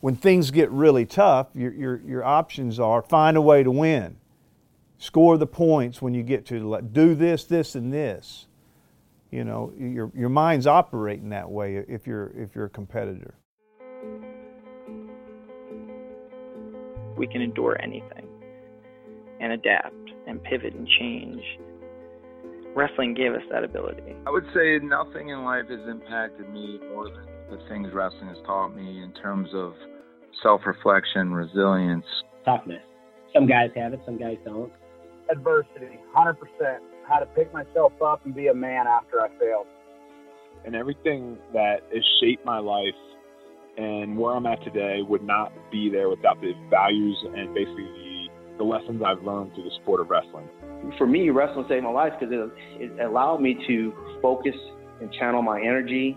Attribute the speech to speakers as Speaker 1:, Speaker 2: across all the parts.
Speaker 1: when things get really tough, your, your, your options are find a way to win, score the points when you get to do this, this, and this. You know, your, your mind's operating that way if you're, if you're a competitor.
Speaker 2: We can endure anything and adapt and pivot and change. Wrestling gave us that ability.
Speaker 3: I would say nothing in life has impacted me more than the things wrestling has taught me in terms of self reflection, resilience,
Speaker 4: toughness. Some guys have it, some guys don't.
Speaker 5: Adversity, 100%. How to pick myself up and be a man after I failed.
Speaker 6: And everything that has shaped my life and where I'm at today would not be there without the values and basically the, the lessons I've learned through the sport of wrestling.
Speaker 7: For me, wrestling saved my life because it, it allowed me to focus and channel my energy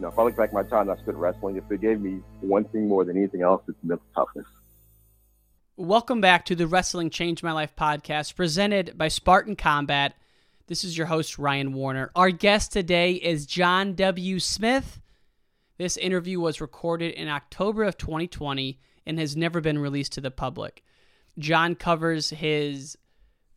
Speaker 8: you know, if I look back my time I spent wrestling, if it gave me one thing more than anything else, it's mental toughness.
Speaker 9: Welcome back to the Wrestling Changed My Life podcast presented by Spartan Combat. This is your host, Ryan Warner. Our guest today is John W. Smith. This interview was recorded in October of 2020 and has never been released to the public. John covers his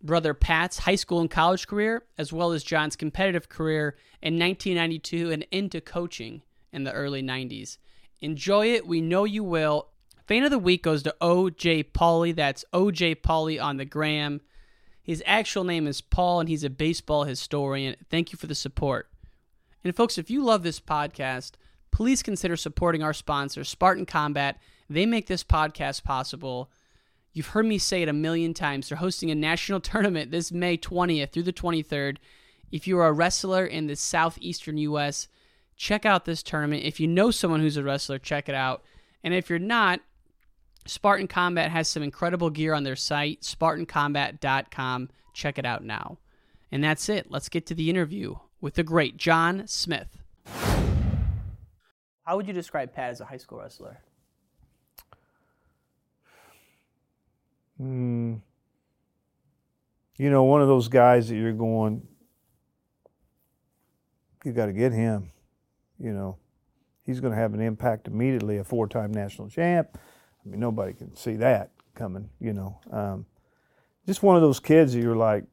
Speaker 9: brother Pat's high school and college career, as well as John's competitive career in 1992 and into coaching in the early 90s. Enjoy it. We know you will. Fan of the week goes to OJ Pauly. That's OJ Pauly on the gram. His actual name is Paul, and he's a baseball historian. Thank you for the support. And folks, if you love this podcast, please consider supporting our sponsor, Spartan Combat. They make this podcast possible. You've heard me say it a million times. They're hosting a national tournament this May 20th through the 23rd. If you are a wrestler in the southeastern U.S., check out this tournament. If you know someone who's a wrestler, check it out. And if you're not, Spartan Combat has some incredible gear on their site, SpartanCombat.com. Check it out now. And that's it. Let's get to the interview with the great John Smith. How would you describe Pat as a high school wrestler?
Speaker 1: Mm, you know, one of those guys that you're going, you got to get him. You know, he's going to have an impact immediately. A four-time national champ. I mean, nobody can see that coming. You know, um, just one of those kids that you're like,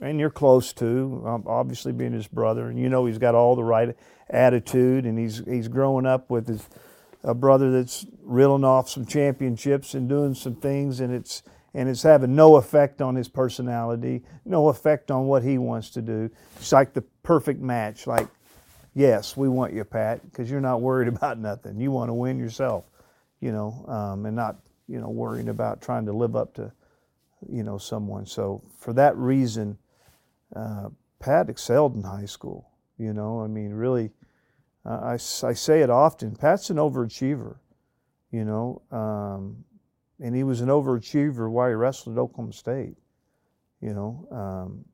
Speaker 1: and you're close to, obviously being his brother, and you know he's got all the right attitude, and he's he's growing up with his a brother that's reeling off some championships and doing some things, and it's and it's having no effect on his personality, no effect on what he wants to do. It's like the perfect match. Like, yes, we want you, Pat, because you're not worried about nothing. You want to win yourself, you know, um, and not you know worrying about trying to live up to you know someone. So for that reason, uh, Pat excelled in high school. You know, I mean, really I, I say it often. Pat's an overachiever, you know, um, and he was an overachiever while he wrestled at Oklahoma State. You know, um,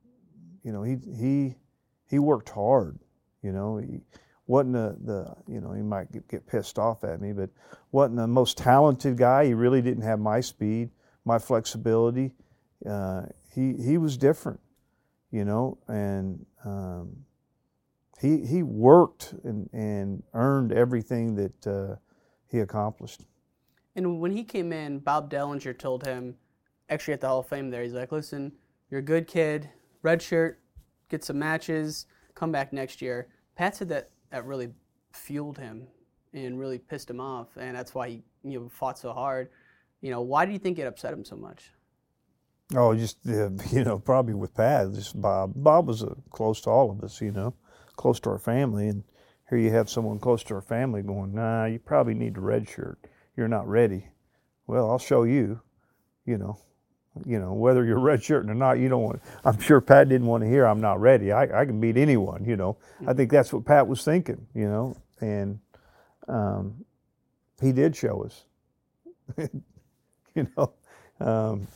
Speaker 1: you know he he he worked hard. You know, he wasn't the, the you know he might get, get pissed off at me, but wasn't the most talented guy. He really didn't have my speed, my flexibility. Uh, he he was different, you know, and um, he he worked and, and earned everything that uh, he accomplished.
Speaker 9: And when he came in, Bob Dellinger told him, actually at the Hall of Fame there, he's like, listen, you're a good kid, red shirt, get some matches, come back next year. Pat said that that really fueled him and really pissed him off, and that's why he you know fought so hard. You know, why do you think it upset him so much?
Speaker 1: Oh, just uh, you know, probably with Pat, just Bob. Bob was uh, close to all of us, you know close to our family, and here you have someone close to our family going, "Nah, you probably need a red shirt. You're not ready." Well, I'll show you. You know, you know whether you're red shirt or not. You don't want. I'm sure Pat didn't want to hear, "I'm not ready." I, I can beat anyone. You know, I think that's what Pat was thinking. You know, and um, he did show us. you know, um,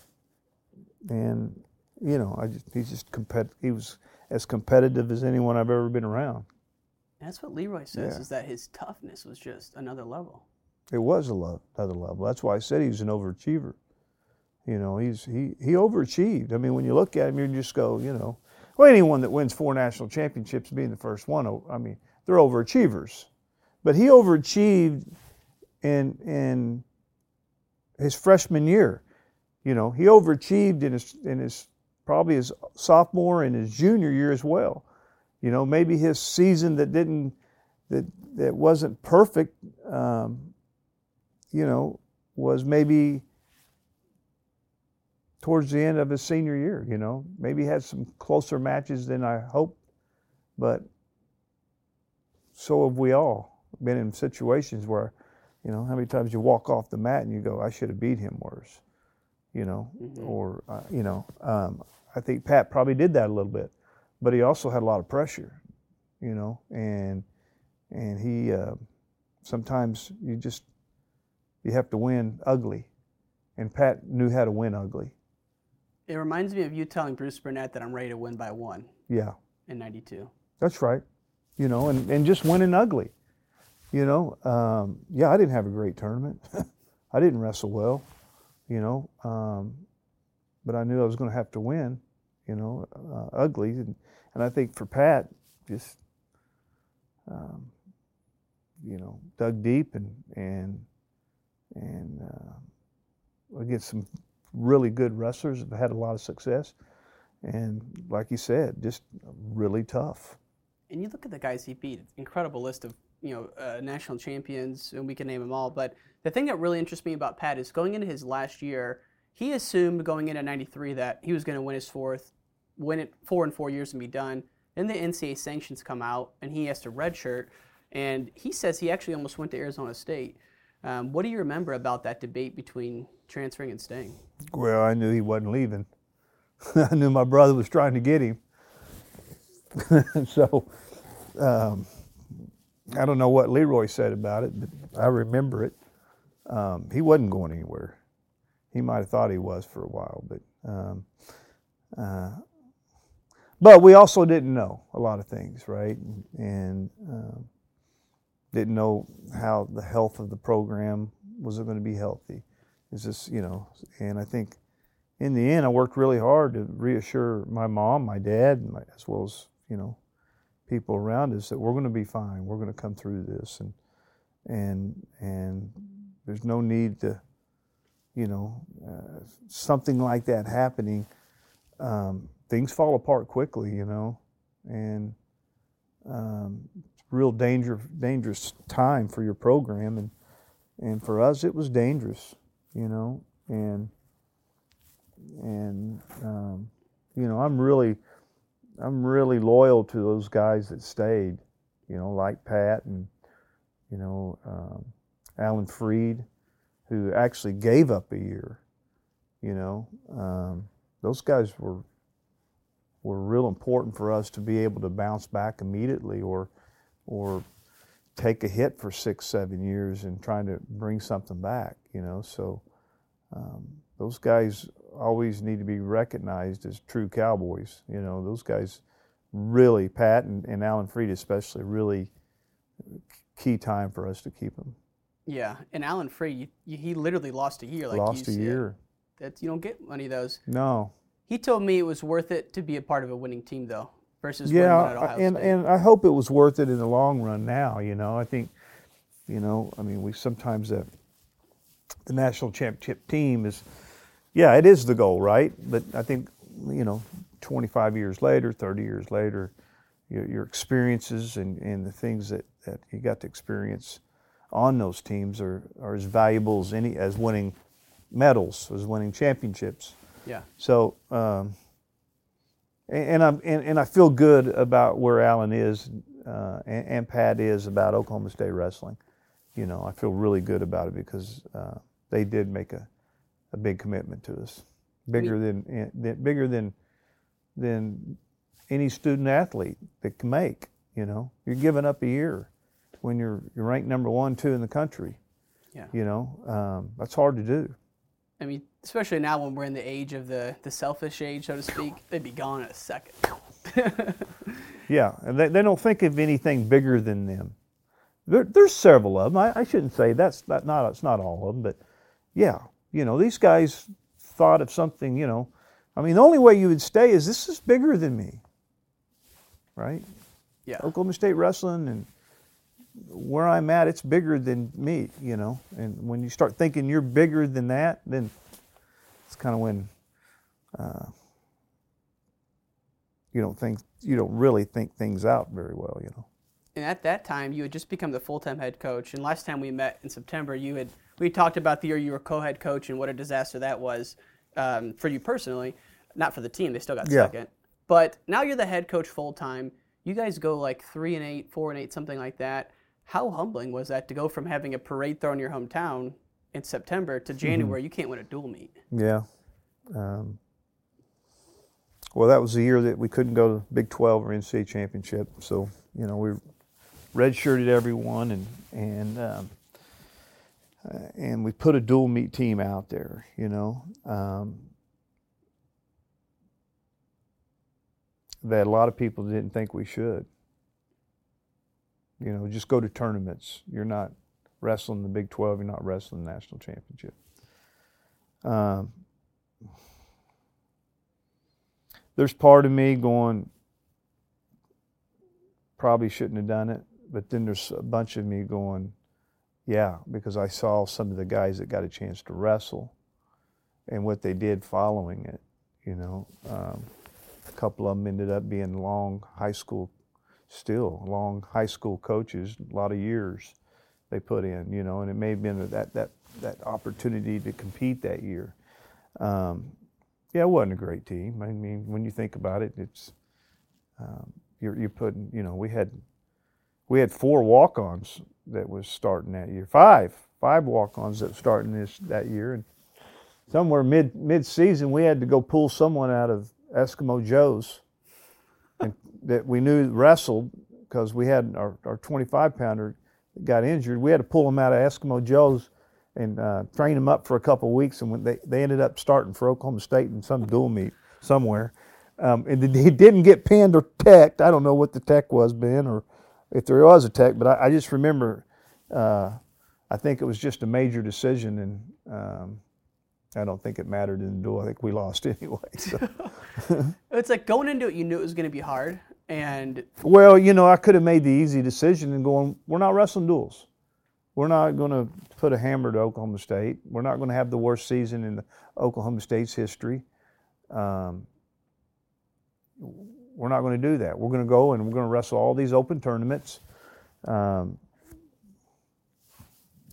Speaker 1: and you know, I just he's just compet. He was as competitive as anyone I've ever been around.
Speaker 9: That's what Leroy says
Speaker 1: Yeah.
Speaker 9: is that his toughness was just another level.
Speaker 1: It was a lo- another level. That's why I said he was an overachiever. You know, he's he he overachieved. I mean, when you look at him, you just go, you know, well, anyone that wins four national championships, being the first one, oh, I mean, they're overachievers. But he overachieved in in his freshman year. You know, he overachieved in his in his probably his sophomore and his junior year as well. You know, maybe his season that didn't that that wasn't perfect. Um, you know, was maybe towards the end of his senior year. You know, maybe had some closer matches than I hoped, but so have we all been in situations where, you know, how many times you walk off the mat and you go, I should have beat him worse, you know, or uh, you know, um, I think Pat probably did that a little bit, but he also had a lot of pressure, you know, and and he uh, sometimes you just you have to win ugly, and Pat knew how to win ugly.
Speaker 9: It reminds me of you telling Bruce Burnett that I'm ready to win by one
Speaker 1: Yeah,
Speaker 9: in '92.
Speaker 1: that's right, you know, and and just winning ugly, you know. Um, yeah, I didn't have a great tournament. I didn't wrestle well, you know, um, but I knew I was going to have to win, you know, uh, ugly, and and I think for Pat, just um, you know, dug deep and and and uh, against some really good wrestlers have had a lot of success, and like you said, just really tough.
Speaker 9: And you look at the guys he beat, incredible list of you know uh, national champions, and we can name them all. But the thing that really interests me about Pat is going into his last year, he assumed going into '93 that he was going to win his fourth, win it four and four years and be done. Then the NCAA sanctions come out, and he has to redshirt. And he says he actually almost went to Arizona State. Um, what do you remember about that debate between transferring and staying?
Speaker 1: Well, I knew he wasn't leaving. I knew my brother was trying to get him. so um, I don't know what Leroy said about it, but I remember it. Um, he wasn't going anywhere. He might have thought he was for a while, but um, uh, but we also didn't know a lot of things, right? And um, didn't know how the health of the program was it going to be healthy. Is this, you know, and I think in the end, I worked really hard to reassure my mom, my dad, my, as well as you know, people around us that we're going to be fine. We're going to come through this, and and and there's no need to, you know, uh, something like that happening. Um, things fall apart quickly, you know, and um, real danger, dangerous time for your program, and and for us, it was dangerous, you know, and and um, you know, I'm really, I'm really loyal to those guys that stayed, you know, like Pat and you know um, Alan Fried, who actually gave up a year. You know, um, those guys were were real important for us to be able to bounce back immediately, or or take a hit for six, seven years and trying to bring something back. You know, so um, those guys always need to be recognized as true cowboys. You know, those guys really, Pat and, and Alan Fried especially, really key time for us to keep them.
Speaker 9: Yeah, and Alan Fried, you, he literally lost a year. Like
Speaker 1: Lost
Speaker 9: you
Speaker 1: a year.
Speaker 9: That you don't get many of those.
Speaker 1: No.
Speaker 9: He told me it was worth it to be a part of a winning team, though, versus
Speaker 1: Yeah,
Speaker 9: one at Ohio
Speaker 1: and
Speaker 9: State.
Speaker 1: and I hope it was worth it in the long run. Now, you know, I think, you know, I mean, we sometimes uh, the national championship team is, yeah, it is the goal, right? But I think, you know, 25 years later, 30 years later, your, your experiences and, and the things that, that you got to experience on those teams are, are as valuable as any as winning medals, as winning championships.
Speaker 9: Yeah.
Speaker 1: So, um, and, and I'm and, and I feel good about where Alan is uh, and, and Pat is about Oklahoma State wrestling. You know, I feel really good about it because uh, they did make a, a big commitment to us, bigger than, than bigger than than any student athlete that can make. You know, you're giving up a year when you're you're ranked number one, two in the country.
Speaker 9: Yeah.
Speaker 1: You know, um, that's hard to do.
Speaker 9: I mean, especially now when we're in the age of the the selfish age, so to speak, they'd be gone in a second.
Speaker 1: Yeah, and they, they don't think of anything bigger than them. There, there's several of them. I, I shouldn't say that's not, not it's not all of them, but yeah, you know these guys thought of something. You know, I mean the only way you would stay is this is bigger than me, right?
Speaker 9: Yeah.
Speaker 1: Oklahoma State wrestling and where I'm at, it's bigger than me. You know, and when you start thinking you're bigger than that, then it's kind of when uh, you don't think you don't really think things out very well. You know.
Speaker 9: And at that time, you had just become the full-time head coach. And last time we met in September, you had we talked about the year you were co-head coach and what a disaster that was um, for you personally, not for the team. They still got
Speaker 1: Yeah.
Speaker 9: second. But now you're the head coach full-time. You guys go like three and eight, four and eight, something like that. How humbling was that to go from having a parade thrown in your hometown in September to January? You can't win a dual meet.
Speaker 1: Yeah. Um, well, that was the year that we couldn't go to Big 12 or NCAA championship. So, you know, we redshirted everyone and, and, um, uh, and we put a dual meet team out there, you know. Um, that a lot of people didn't think we should. You know, just go to tournaments. You're not wrestling the Big 12, you're not wrestling the national championship. Um, there's part of me going, probably shouldn't have done it, but then there's a bunch of me going, yeah, because I saw some of the guys that got a chance to wrestle and what they did following it. You know, um, a couple of them ended up being long high school, still long high school coaches, a lot of years they put in, you know, and it may have been that, that, that opportunity to compete that year. Um, yeah, it wasn't a great team. I mean, when you think about it, it's um, you're you're putting. You know, we had we had four walk-ons that was starting that year. Five, five walk-ons that starting this that year, and somewhere mid mid season we had to go pull someone out of Eskimo Joe's, and that we knew wrestled because we had our our 25 pounder got injured. We had to pull him out of Eskimo Joe's and uh, train him up for a couple weeks. And when they, they ended up starting for Oklahoma State in some dual meet somewhere. Um, and he didn't get pinned or teched. I don't know what the tech was, Ben, or if there was a tech, but I, I just remember uh, I think it was just a major decision, and um, I don't think it mattered in the duel. I think we lost anyway. So.
Speaker 9: It's like going into it, you knew it was going to be hard, and
Speaker 1: Well, you know, I could have made the easy decision and going, we're not wrestling duels. We're not going to put a hammer to Oklahoma State. We're not going to have the worst season in the Oklahoma State's history. Um, we're not going to do that. We're going to go and we're going to wrestle all these open tournaments. Um,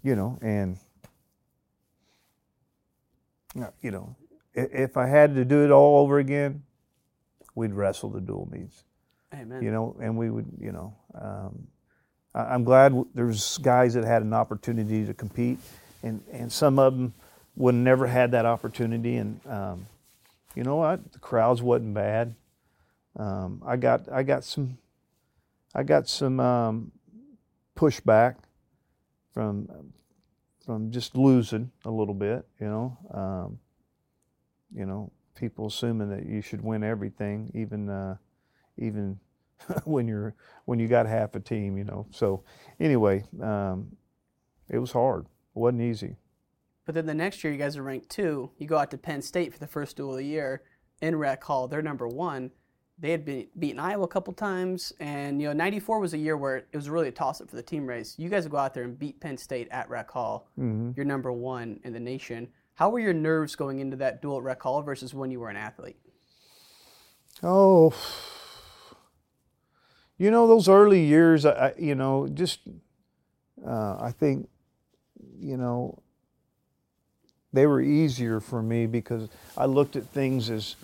Speaker 1: you know, and you know, if I had to do it all over again, we'd wrestle the dual meets
Speaker 9: Amen.
Speaker 1: you know, and we would, you know, um, I, I'm glad there's guys that had an opportunity to compete, and, and some of them would never had that opportunity, and um, you know what, the crowds wasn't bad. Um, I got I got some I got some um, pushback from from just losing a little bit, you know. Um, you know, people assuming that you should win everything, even uh, even when you're when you got half a team, you know. So anyway, um, it was hard. It wasn't easy.
Speaker 9: But then the next year, you guys are ranked two. You go out to Penn State for the first duel of the year in Rec Hall. They're number one. They had been beaten Iowa a couple times, and you know '94 was a year where it was really a toss-up for the team race. You guys go out there and beat Penn State at Rec Hall.
Speaker 1: Mhm.
Speaker 9: You're number one in the nation. How were your nerves going into that duel at Rec Hall versus when you were an athlete?
Speaker 1: Oh, you know those early years. I, I you know just uh, I think you know they were easier for me because I looked at things as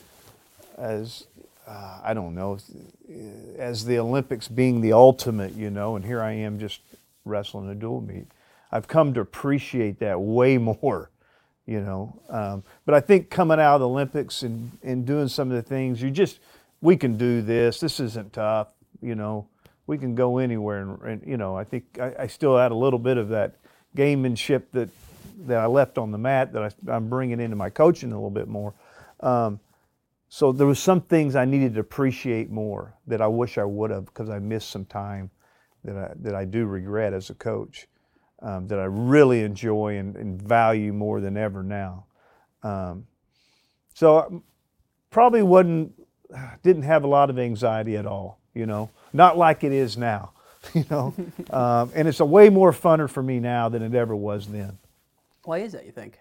Speaker 1: as uh, I don't know as the Olympics being the ultimate, you know, and here I am just wrestling a dual meet. I've come to appreciate that way more, you know. Um, but I think coming out of the Olympics and, and doing some of the things, you just we can do this. This isn't tough, you know. We can go anywhere, and, and you know, I think I, I still had a little bit of that gamemanship that that I left on the mat that I, I'm bringing into my coaching a little bit more. Um, so there was some things I needed to appreciate more that I wish I would have because I missed some time that I that I do regret as a coach um, that I really enjoy and, and, value more than ever now. Um, so um, probably wasn't didn't have a lot of anxiety at all. You know, not like it is now. You know, um, and it's a way more funner for me now than it ever was then.
Speaker 9: Why is that? You think?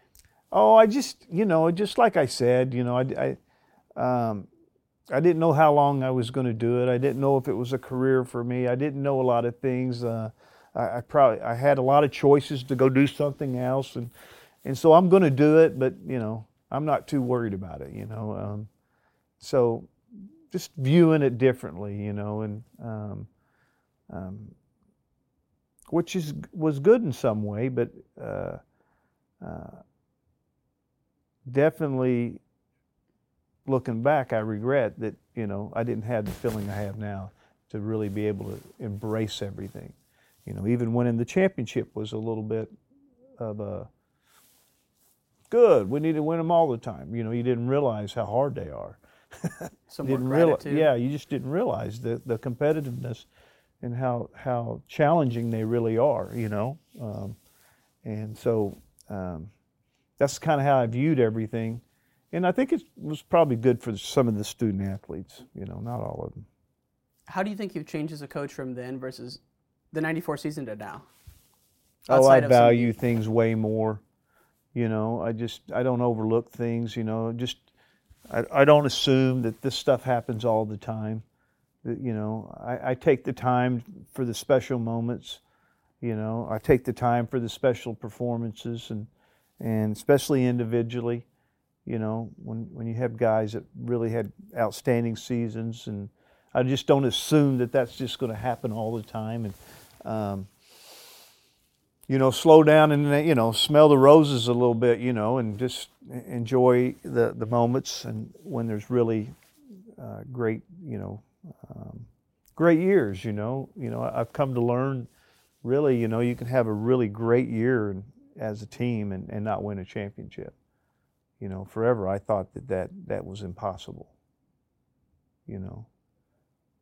Speaker 1: Oh, I just you know, just like I said, you know, I. I um, I didn't know how long I was going to do it. I didn't know if it was a career for me. I didn't know a lot of things. Uh, I, I, probably I had a lot of choices to go do something else, and and so I'm going to do it. But you know, I'm not too worried about it. You know, um, so just viewing it differently. You know, and um, um, which is was good in some way, but uh, uh, definitely looking back, I regret that you know I didn't have the feeling I have now to really be able to embrace everything. You know, even winning the championship was a little bit of a good. We need to win them all the time. You know, you didn't realize how hard they are.
Speaker 9: Some didn't realize,
Speaker 1: yeah, you just didn't realize the the competitiveness and how how challenging they really are. You know, um, and so um, that's kind of how I viewed everything and I think it was probably good for some of the student athletes. You know, not all of them.
Speaker 9: How do you think you've changed as a coach from then versus the '94 season to now?
Speaker 1: oh, I value some... things way more. You know, I just I don't overlook things. You know, just I, I don't assume that this stuff happens all the time. You know, I, I take the time for the special moments. You know, I take the time for the special performances and and especially individually you know, when, when you have guys that really had outstanding seasons. And I just don't assume that that's just going to happen all the time. And, um, you know, slow down and, you know, smell the roses a little bit, you know, and just enjoy the, the moments and when there's really uh, great, you know, um, great years, you know. You know, I've come to learn really, you know, you can have a really great year as a team and, and not win a championship you know, forever I thought that that, that was impossible, you know.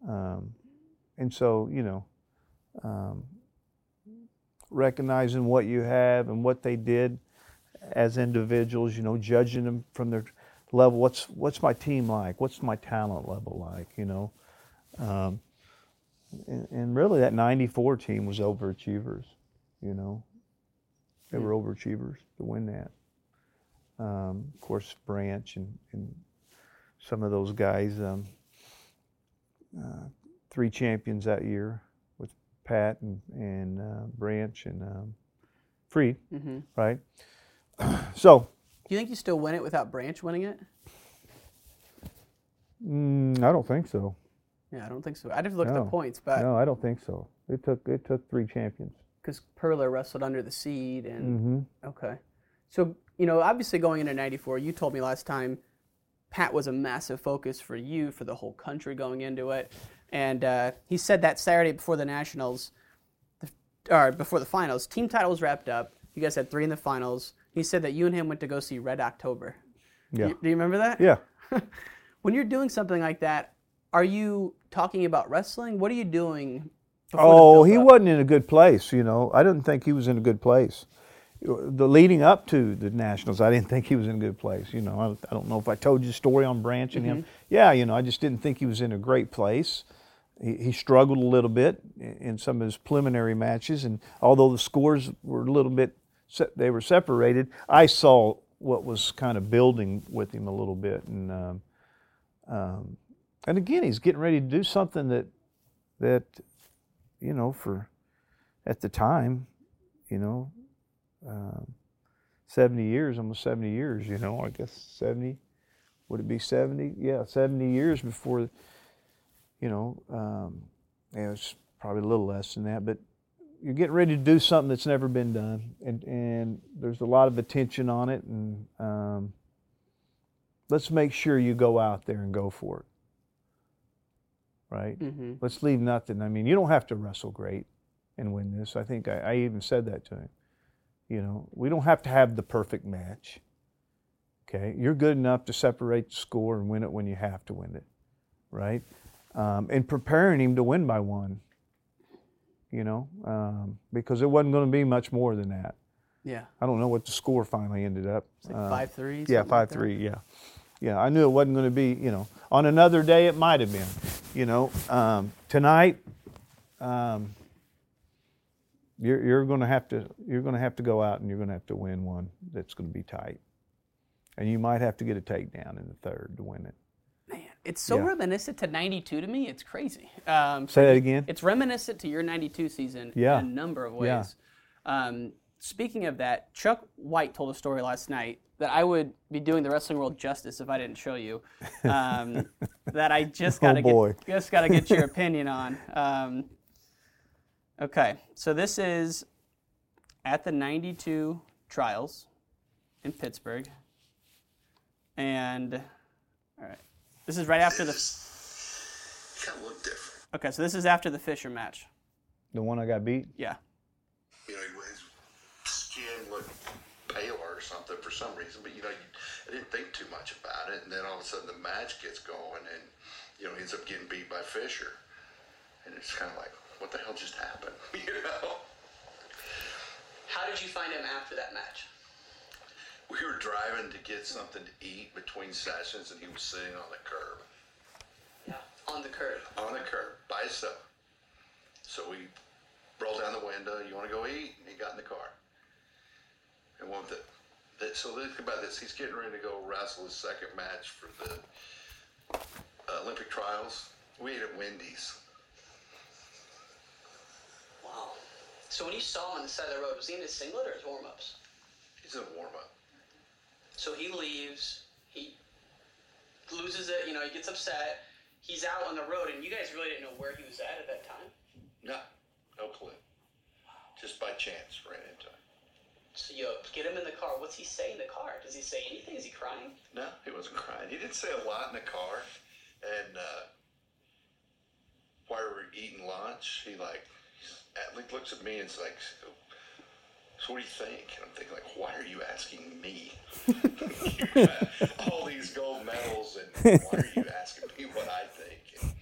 Speaker 1: Um, and so, you know, um, recognizing what you have and what they did as individuals, you know, judging them from their level. What's what's my team like? What's my talent level like? You know, um, and, and, really that '94 team was overachievers. You know, they were overachievers to win that. Um, of course, Branch and, and, some of those guys. Um, uh, three champions that year with Pat and, and uh, Branch and um, Fried, mm-hmm. right? so.
Speaker 9: Do you think you still win it without Branch winning it?
Speaker 1: Mm, I don't think so.
Speaker 9: Yeah, I don't think so. I'd have to look no. at the points, but
Speaker 1: no, I don't think so. It took it took three champions.
Speaker 9: Because Perler wrestled under the seed, and
Speaker 1: mm-hmm.
Speaker 9: okay. So you know, obviously going into 94, you told me last time Pat was a massive focus for you, for the whole country going into it. And uh, he said that Saturday before the Nationals, or before the finals, team title was wrapped up. You guys had three in the finals. He said that you and him went to go see Red October.
Speaker 1: Yeah.
Speaker 9: You, do you remember that?
Speaker 1: Yeah.
Speaker 9: when you're doing something like that, are you talking about wrestling? What are you doing?
Speaker 1: Oh, he wasn't in a good place. You know, I didn't think he was in a good place the leading up to the Nationals, I didn't think he was in a good place. You know, I, I don't know if I told you the story on Branch and mm-hmm. him. Yeah, you know, I just didn't think he was in a great place. He, he, struggled a little bit in some of his preliminary matches, and although the scores were a little bit, they were separated. I saw what was kind of building with him a little bit, and um, um, and again, he's getting ready to do something that that you know for at the time, you know, um, 70 years, almost 70 years, you know, I guess 70, would it be 70? Yeah, 70 years before, you know, um, yeah, it's probably a little less than that, but you're getting ready to do something that's never been done, and, and there's a lot of attention on it, and um, let's make sure you go out there and go for it. Right?
Speaker 9: Mm-hmm.
Speaker 1: Let's leave nothing. I mean, you don't have to wrestle great and win this. I think I, I even said that to him You know, we don't have to have the perfect match. Okay, you're good enough to separate the score and win it when you have to win it, right? Um, and preparing him to win by one. You know, um, because it wasn't going to be much more than that.
Speaker 9: Yeah.
Speaker 1: I don't know what the score finally ended up.
Speaker 9: It's like
Speaker 1: Uh,
Speaker 9: five three.
Speaker 1: yeah,
Speaker 9: something like
Speaker 1: five three. Yeah, yeah. I knew it wasn't going to be. You know, on another day it might have been. You know, um, tonight, um, you're you're going to have to you're going to have to go out and you're going to have to win one that's going to be tight, and you might have to get a takedown in the third to win it.
Speaker 9: Man, it's so
Speaker 1: Yeah.
Speaker 9: reminiscent to '92 to me. It's crazy. Um,
Speaker 1: Say that again?
Speaker 9: It's reminiscent to your '92 season
Speaker 1: Yeah.
Speaker 9: in a number of
Speaker 1: Yeah.
Speaker 9: ways. Um, speaking of that, Chuck White told a story last night that I would be doing the wrestling world justice if I didn't show you. Um, that I just
Speaker 1: Oh,
Speaker 9: gotta
Speaker 1: boy.
Speaker 9: get just gotta get your opinion on. Um, okay, so this is at the '92 trials in Pittsburgh, and all right, this is right after the.
Speaker 10: Kind of look different.
Speaker 9: Okay, so this is after the Fisher match.
Speaker 1: The one I got beat.
Speaker 9: Yeah.
Speaker 10: You know, his skin looked paler or something for some reason, but you know, you, I didn't think too much about it. And then all of a sudden the match gets going and, you know, ends up getting beat by Fisher. And it's kind of like, what the hell just happened? You know?
Speaker 9: How did you find him after that match?
Speaker 10: We were driving to get something to eat between sessions and he was sitting on the curb.
Speaker 9: Yeah, on the curb.
Speaker 10: on the curb by himself. So we rolled down the window. You want to go eat? And he got in the car. And one of the, the so think about this. He's getting ready to go wrestle his second match for the uh, Olympic trials. We ate at Wendy's.
Speaker 9: Wow. So when you saw him on the side of the road, was he in his singlet or his warm ups?
Speaker 10: He's in a warm up.
Speaker 9: So he leaves, he loses it, you know, he gets upset. He's out on the road, and you guys really didn't know where he was at at that time.
Speaker 10: No, no clue. Just by chance ran into him.
Speaker 9: So you get him in the car. What's he say in the car? Does he say anything? Is he crying?
Speaker 10: No, he wasn't crying. He didn't say a lot in the car. And uh, while we were eating lunch, he like, at least looks at me and is like, so, so what do you think? And I'm thinking like, why are you asking me? you got all these gold medals, and why are you asking me what I think? And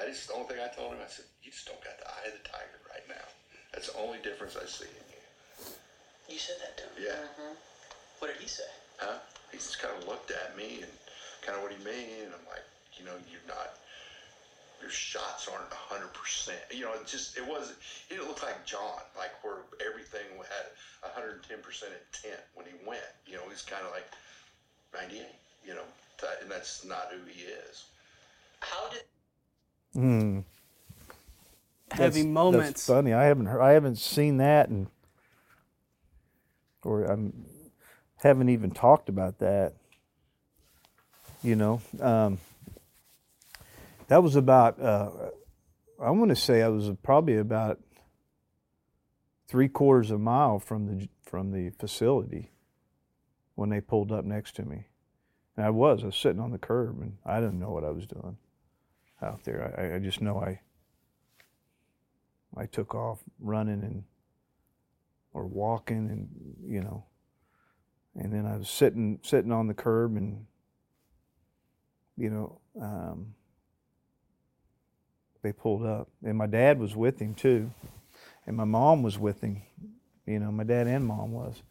Speaker 10: I just the only thing I told him, I said, you just don't got the eye of the tiger right now. That's the only difference I see in you.
Speaker 9: You said that to him.
Speaker 10: Yeah. Mm-hmm.
Speaker 9: What did he say?
Speaker 10: huh? He just kind of looked at me and kind of what do you mean? And I'm like, you know, you're not, your shots aren't 100%. You know, it just, it wasn't, he didn't look like John, like where everything had 110% intent when he went. You know, he's kind of like 98, you know, that, and that's not who he is.
Speaker 9: How did
Speaker 1: Hmm.
Speaker 9: Heavy
Speaker 1: That's-
Speaker 9: moments.
Speaker 1: That's funny. I haven't heard, I haven't seen that, and or I'm haven't even talked about that. You know, um, that was about. Uh, I want to say I was probably about three quarters of a mile from the from the facility when they pulled up next to me, and I was. I was sitting on the curb, and I didn't know what I was doing out there. I, I just know I I took off running and or walking and you know and then I was sitting sitting on the curb and you know um, they pulled up and my dad was with him too and my mom was with him you know my dad and mom was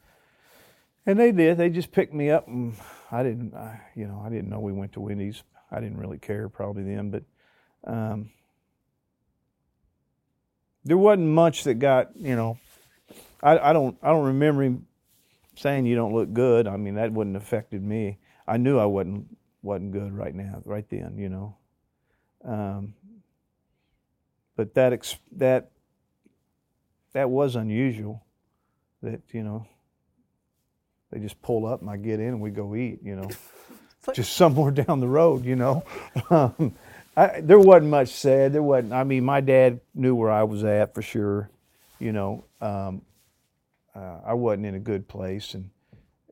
Speaker 1: and they did they just picked me up and I didn't I, you know I didn't know we went to Wendy's I didn't really care probably then but um, there wasn't much that got you know I, I don't I don't remember him saying you don't look good. I mean that wouldn't affected me. I knew I wasn't wasn't good right now right then you know. Um, but that ex- that that was unusual. That you know they just pull up and I get in and we go eat you know. just somewhere down the road, you know. Um, I, there wasn't much said. There wasn't. I mean, my dad knew where I was at for sure. You know, um, uh, I wasn't in a good place, and,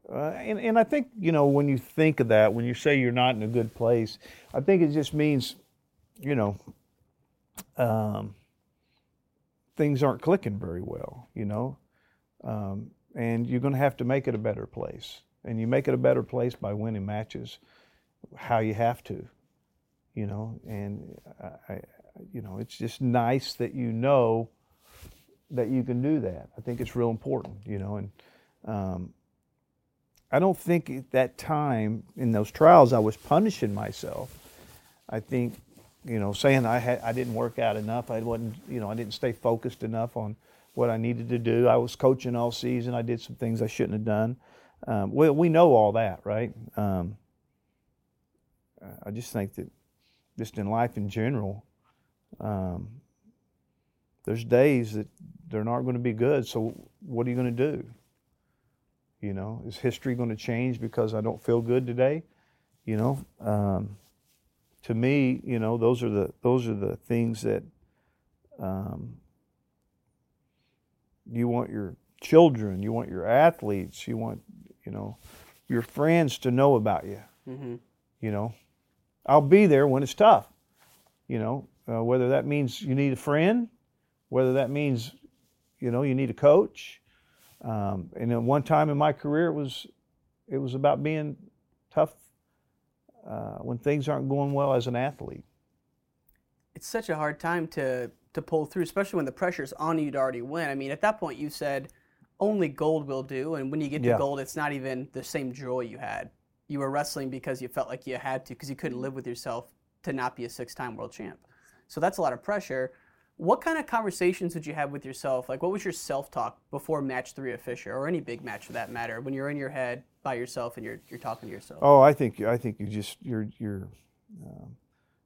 Speaker 1: uh, and and I think you know when you think of that, when you say you're not in a good place, I think it just means, you know, um, things aren't clicking very well. You know, um, and you're going to have to make it a better place. And you make it a better place by winning matches, how you have to, you know. And I, I you know, it's just nice that you know that you can do that. I think it's real important, you know. And um, I don't think at that time in those trials I was punishing myself. I think, you know, saying I had I didn't work out enough. I wasn't, you know, I didn't stay focused enough on what I needed to do. I was coaching all season. I did some things I shouldn't have done. Um, well, we know all that, right? Um, I just think that just in life in general, um, there's days that they're not going to be good. So what are you going to do? You know, is history going to change because I don't feel good today? You know, um, to me, you know, those are the those are the things that um, you want your children, you want your athletes, you want, you know, your friends to know about you.
Speaker 9: Mm-hmm.
Speaker 1: You know, I'll be there when it's tough. You know, uh, whether that means you need a friend, whether that means, you know, you need a coach. Um, and at one time in my career, it was, it was about being tough uh, when things aren't going well as an athlete.
Speaker 9: It's such a hard time to to pull through, especially when the pressure's on you to already win. I mean, at that point, you said only gold will do, and when you get to
Speaker 1: Yeah.
Speaker 9: gold, it's not even the same joy you had. You were wrestling because you felt like you had to, because you couldn't live with yourself to not be a six-time world champ. So that's a lot of pressure. What kind of conversations would you have with yourself? Like, what was your self-talk before match three of Fisher, or any big match for that matter, when you're in your head by yourself and you're you're talking to yourself?
Speaker 1: Oh, I think I think you just you're you're. Um,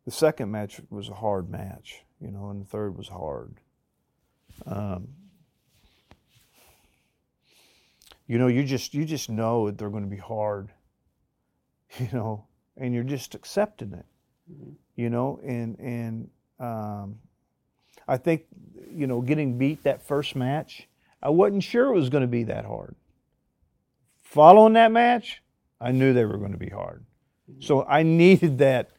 Speaker 1: the second match was a hard match, you know, and the third was hard. Um, you know, you just you just know that they're going to be hard, you know, and you're just accepting it, you know, and and um, I think you know getting beat that first match, I wasn't sure it was going to be that hard. Following that match, I knew they were going to be hard. So I needed that,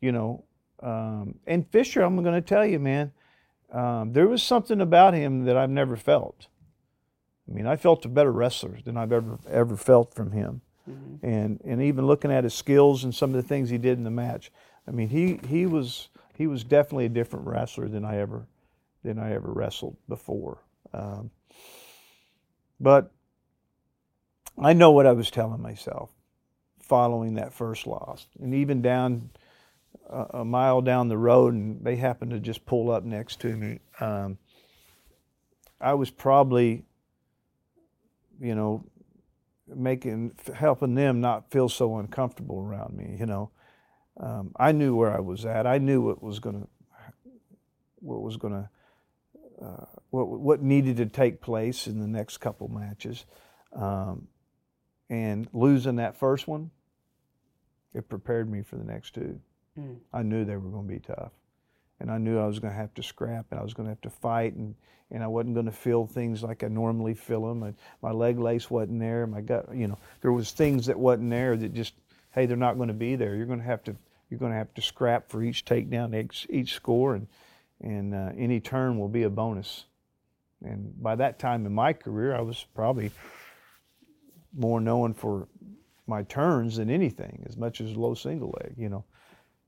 Speaker 1: you know. Um, and Fisher, I'm going to tell you, man, um, there was something about him that I've never felt. I mean, I felt a better wrestler than I've ever ever felt from him. And and even looking at his skills and some of the things he did in the match, I mean, he he was he was definitely a different wrestler than I ever than I ever wrestled before. Um, but I know what I was telling myself following that first loss, and even down a, mile down the road, and they happened to just pull up next to me. Um, I was probably, you know, making helping them not feel so uncomfortable around me. You know, um, I knew where I was at. I knew what was going to what was going to uh, what what needed to take place in the next couple matches, um, and losing that first one, it prepared me for the next two.
Speaker 9: Mm.
Speaker 1: I knew they were going to be tough, and I knew I was going to have to scrap, and I was going to have to fight, and and I wasn't going to feel things like I normally feel them. And my leg lace wasn't there. My gut, you know, there was things that wasn't there that just, hey, they're not going to be there. You're going to have to you're going to have to scrap for each takedown, each, each score, and and uh, any turn will be a bonus. And by that time in my career, I was probably more known for my turns than anything, as much as low single leg, you know.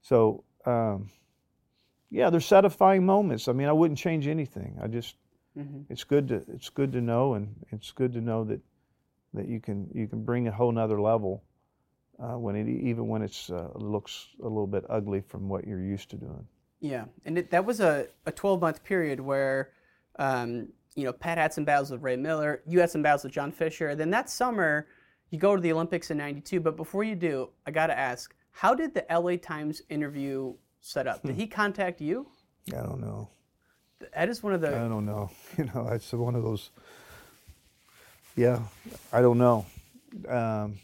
Speaker 1: So, um, yeah, there's satisfying moments. I mean, I wouldn't change anything. I just,
Speaker 9: Mhm.
Speaker 1: it's good to, it's good to know, and it's good to know that, that you can, you can bring a whole nother level uh, when it, even when it's uh, looks a little bit ugly from what you're used to doing.
Speaker 9: Yeah, and it, that was a, a 12 month period where, um, you know, Pat had some battles with Ray Miller, you had some battles with John Fisher, and then that summer you go to the Olympics in '92. But before you do, I got to ask, how did the LA Times interview set up? Did he contact you?
Speaker 1: I don't know.
Speaker 9: That is one of the.
Speaker 1: I don't know. You know, it's one of those. Yeah, I don't know. Um,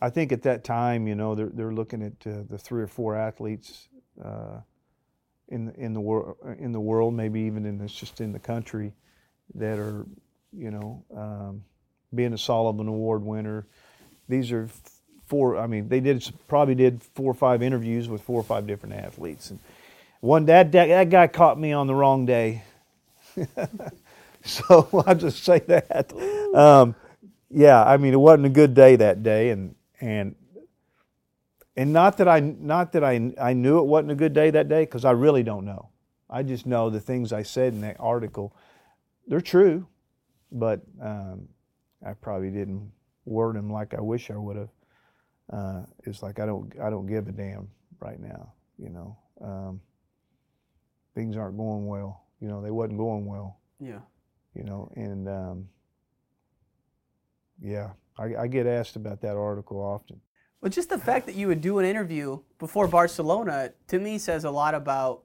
Speaker 1: I think at that time, you know, they're they're looking at uh, the three or four athletes uh, in in the world in the world, maybe even in this just in the country, that are, you know, um, being a Sullivan Award winner. These are four. I mean, they did probably did four or five interviews with four or five different athletes, and one that that, that guy caught me on the wrong day. so I'll just say that. Um, yeah, I mean, it wasn't a good day that day, and and and not that I not that I I knew it wasn't a good day that day because I really don't know. I just know the things I said in that article, they're true, but um, I probably didn't word them like I wish I would have. Uh, it's like I don't I don't give a damn right now. You know, um, things aren't going well. You know, they wasn't going well.
Speaker 9: Yeah.
Speaker 1: You know, and um, yeah, I, I get asked about that article often.
Speaker 9: Well, just the fact that you would do an interview before Barcelona to me says a lot about.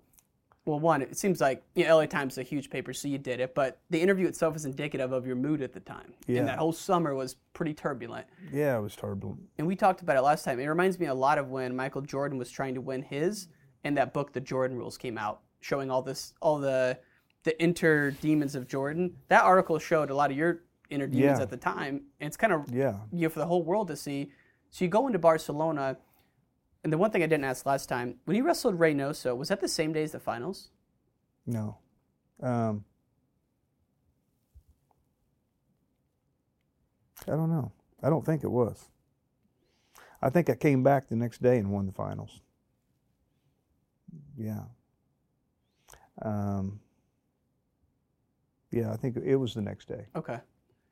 Speaker 9: Well, one, it seems like you know, LA Times is a huge paper, so you did it. But the interview itself is indicative of your mood at the time,
Speaker 1: Yeah.
Speaker 9: and that whole summer was pretty turbulent.
Speaker 1: Yeah, it was turbulent.
Speaker 9: And we talked about it last time. It reminds me a lot of when Michael Jordan was trying to win his, and that book, The Jordan Rules, came out, showing all this, all the, the inner demons of Jordan. That article showed a lot of your inner demons
Speaker 1: Yeah.
Speaker 9: at the time, and it's kind of
Speaker 1: Yeah.
Speaker 9: you know for the whole world to see. So you go into Barcelona, and the one thing I didn't ask last time, when you wrestled Reinoso, was that the same day as the finals?
Speaker 1: No. Um, I don't know. I don't think it was. I think I came back the next day and won the finals. Yeah. Um, yeah, I think it was the next day.
Speaker 9: Okay.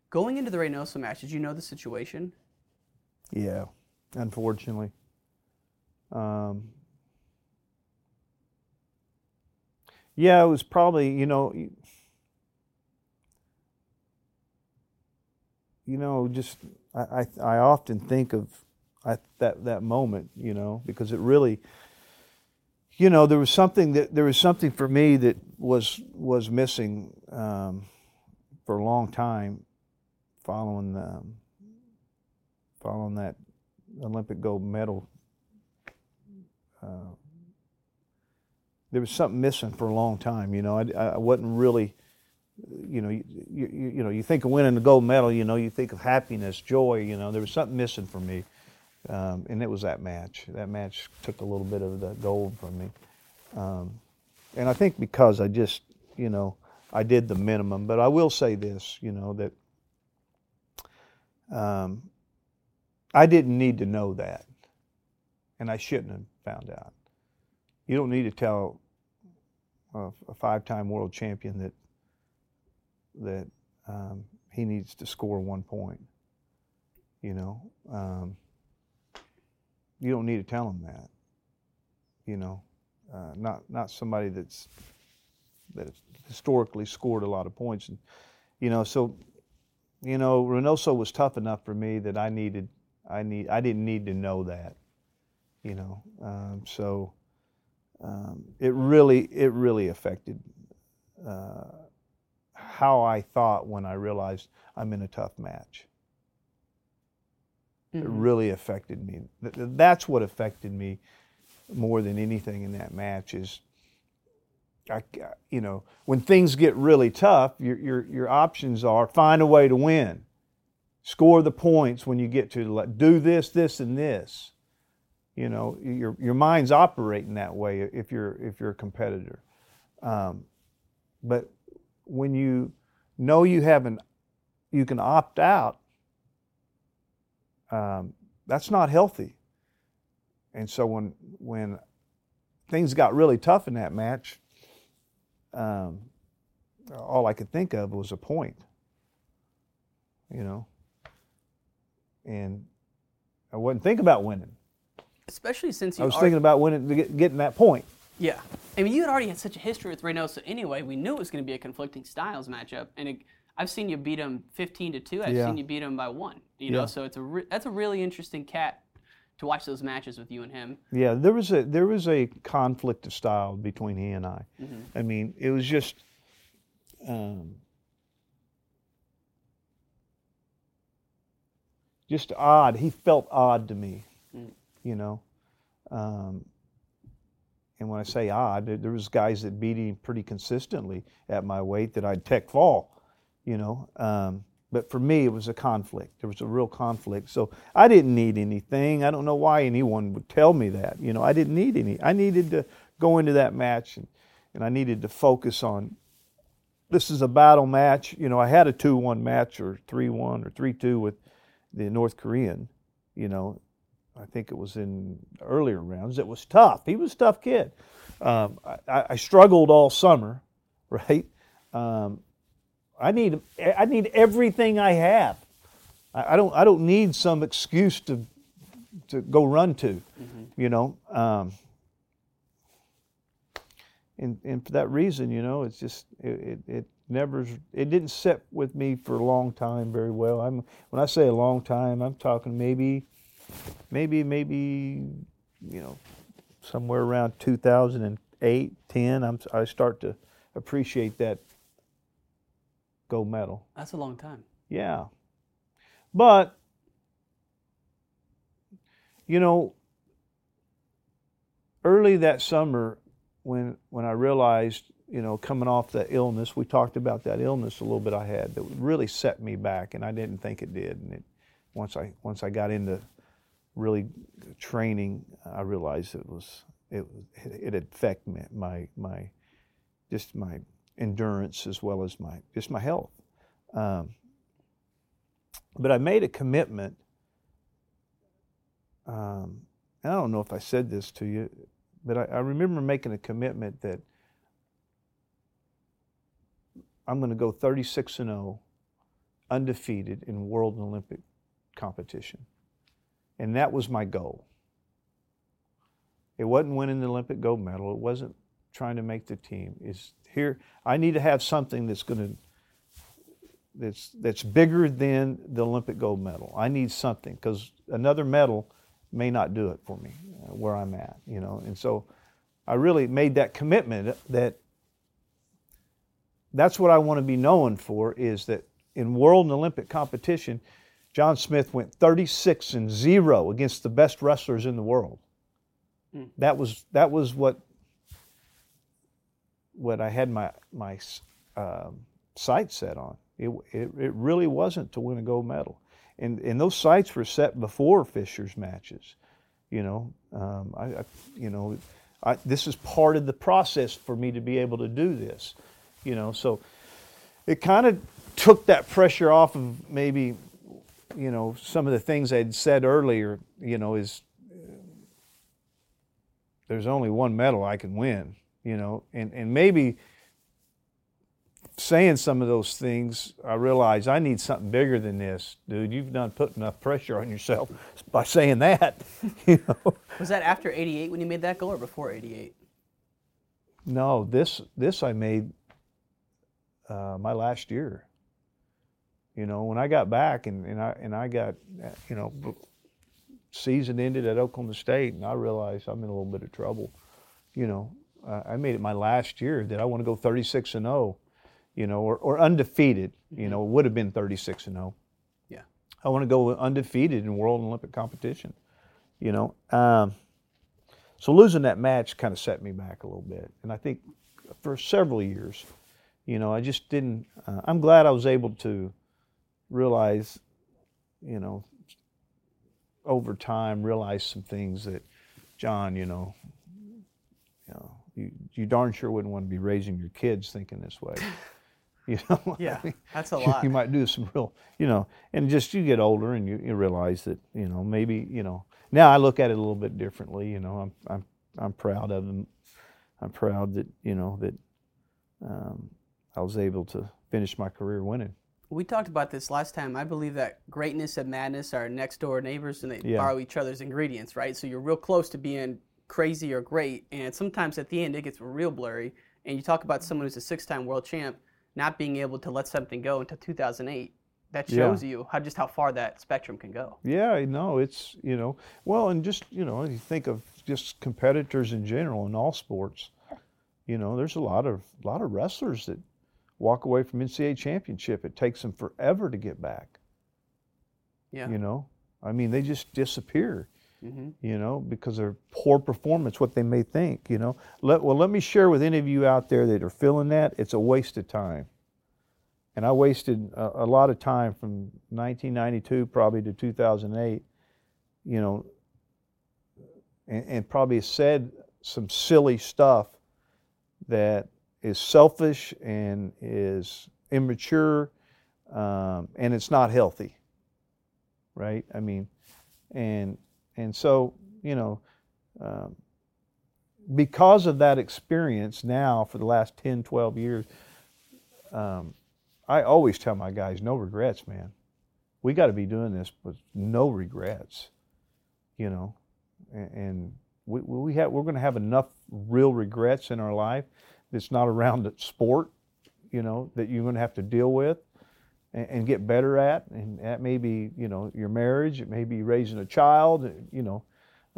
Speaker 9: Going into the Reinoso match, did you know the situation?
Speaker 1: Yeah, unfortunately. Um, yeah, it was probably, you know, you, know, just I, I, I often think of I, that that moment, you know, because it really, you know, there was something that there was something for me that was was missing um, for a long time, following the, following that Olympic gold medal. Uh, there was something missing for a long time. You know, I, I wasn't really, you know, you, you, you know, you think of winning the gold medal. You know, you think of happiness, joy. You know, there was something missing for me, um, and it was that match. That match took a little bit of the gold from me, um, and I think because I just, you know, I did the minimum. But I will say this, you know, that um, I didn't need to know that, and I shouldn't have found out. You don't need to tell a, a five-time world champion that that um, he needs to score one point. You know, um, you don't need to tell him that. You know, uh, not not somebody that's that historically scored a lot of points, and you know, so you know, Reinoso was tough enough for me that I needed, I need, I didn't need to know that, you know. Um, so um, it really, it really affected uh, how I thought when I realized I'm in a tough match. It
Speaker 9: Mhm.
Speaker 1: really affected me. Th- th- That's what affected me more than anything in that match is I, you know, when things get really tough, your, your, your options are find a way to win, score the points when you get to do this, this, and this. You know, your, your mind's operating that way if you're, if you're a competitor. Um, but when you know you haven't, you can opt out, um, that's not healthy. And so when, when things got really tough in that match, um, all I could think of was a point, you know. And I wasn't thinking about winning.
Speaker 9: Especially since you
Speaker 1: I was thinking about winning, to get, getting that point.
Speaker 9: Yeah. I mean, you had already had such a history with Reinoso anyway. We knew it was going to be a conflicting styles matchup, and it, I've seen you beat him 15 to two. I've
Speaker 1: Yeah.
Speaker 9: seen you beat him by one. You know,
Speaker 1: Yeah.
Speaker 9: so it's a re- that's a really interesting cat to watch those matches with you and him.
Speaker 1: Yeah, there was a there was a conflict of style between he and I.
Speaker 9: Mhm.
Speaker 1: I mean, it was just um, just odd. He felt odd to me,
Speaker 9: Mm.
Speaker 1: you know. Um, and when I say odd, there- was guys that beat him pretty consistently at my weight that I'd tech fall, you know. Um, but for me, it was a conflict. There was a real conflict. So I didn't need anything. I don't know why anyone would tell me that. You know, I didn't need any. I needed to go into that match and, and I needed to focus on this is a battle match. You know, I had a two-one match or three-one or three-two with the North Korean. You know, I think it was in earlier rounds. It was tough. He was a tough kid. Um, I, I, struggled all summer, right? Um, I need I need everything I have. I, I, don't I don't need some excuse to to go run to, mm-hmm. you know. Um, and and for that reason, you know, it's just it, it, it never it didn't sit with me for a long time very well. I'm when I say a long time, I'm talking maybe maybe maybe you know somewhere around 2008 10 I'm, i start to appreciate that gold medal.
Speaker 9: That's a long time.
Speaker 1: Yeah. But you know early that summer when when i realized you know coming off that illness we talked about that illness a little bit i had that really set me back and i didn't think it did and it once i once i got into really training, I realized it was it it affected my my just my endurance as well as my just my health. Um, but I made a commitment. Um, I don't know if I said this to you, but I, I remember making a commitment that I'm going to go 36 and 0, undefeated in world and Olympic competition. And that was my goal. It wasn't winning the Olympic gold medal. It wasn't trying to make the team. Is here I need to have something that's going to that's that's bigger than the Olympic gold medal. I need something because another medal may not do it for me uh, where I'm at, you know. And so I really made that commitment that that's what I want to be known for is that in world and Olympic competition, John Smith went 36 and 0 against the best wrestlers in the world. Mm. That was that was what what I had my my um, sights set on. It, it, it really wasn't to win a gold medal, and and those sights were set before Fisher's matches. You know, um, I, I, you know, I, this is part of the process for me to be able to do this. You know, so it kind of took that pressure off of maybe you know, some of the things I'd said earlier, you know, is uh, there's only one medal I can win, you know, and, and maybe saying some of those things, I realized I need something bigger than this, dude. You've done put enough pressure on yourself by saying that. you know.
Speaker 9: Was that after '88 when you made that goal, or before '88?
Speaker 1: No, this this I made uh, my last year. You know, when I got back and, and I and I got, you know, season ended at Oklahoma State, and I realized I'm in a little bit of trouble. You know, I made it my last year that I want to go 36 and 0, you know, or, or undefeated. You know, it would have been 36 and 0.
Speaker 9: Yeah.
Speaker 1: I want to go undefeated in world and Olympic competition. You know, um, so losing that match kind of set me back a little bit, and I think for several years, you know, I just didn't. Uh, I'm glad I was able to realize, you know, over time, realize some things that, John, you know, you know, you, you darn sure wouldn't want to be raising your kids thinking this way. You know,
Speaker 9: yeah, that's a lot.
Speaker 1: You, you, might do some real, you know, and just you get older and you, you realize that, you know, maybe, you know, now I look at it a little bit differently. You know, I'm I'm I'm proud of them. I'm proud that you know that um, I was able to finish my career winning.
Speaker 9: We talked about this last time. I believe that greatness and madness are next door neighbors and they yeah. borrow each other's ingredients, right? So you're real close to being crazy or great, and sometimes at the end it gets real blurry. And you talk about someone who's a six time world champ not being able to let something go until 2008. That shows yeah. you how just how far that spectrum can go.
Speaker 1: Yeah, no, it's you know well, and just you know you think of just competitors in general in all sports. You know, there's a lot of a lot of wrestlers that walk away from NCAA championship. It takes them forever to get back.
Speaker 9: Yeah.
Speaker 1: You know, I mean, they just disappear. Mm-hmm. You know, because of poor performance, what they may think. You know, let, well, let me share with any of you out there that are feeling that it's a waste of time. And I wasted a, a lot of time from 1992 probably to 2008. You know, and, and probably said some silly stuff that is selfish and is immature, um, and it's not healthy. Right? I mean, and and so you know, um, because of that experience now for the last 10, 12 years, um, I always tell my guys, no regrets, man. We got to be doing this with no regrets, you know, and, and we, we have, we're going to have enough real regrets in our life that's not around the sport, you know, that you're going to have to deal with and, and get better at. And that may be, you know, your marriage, it may be raising a child, you know,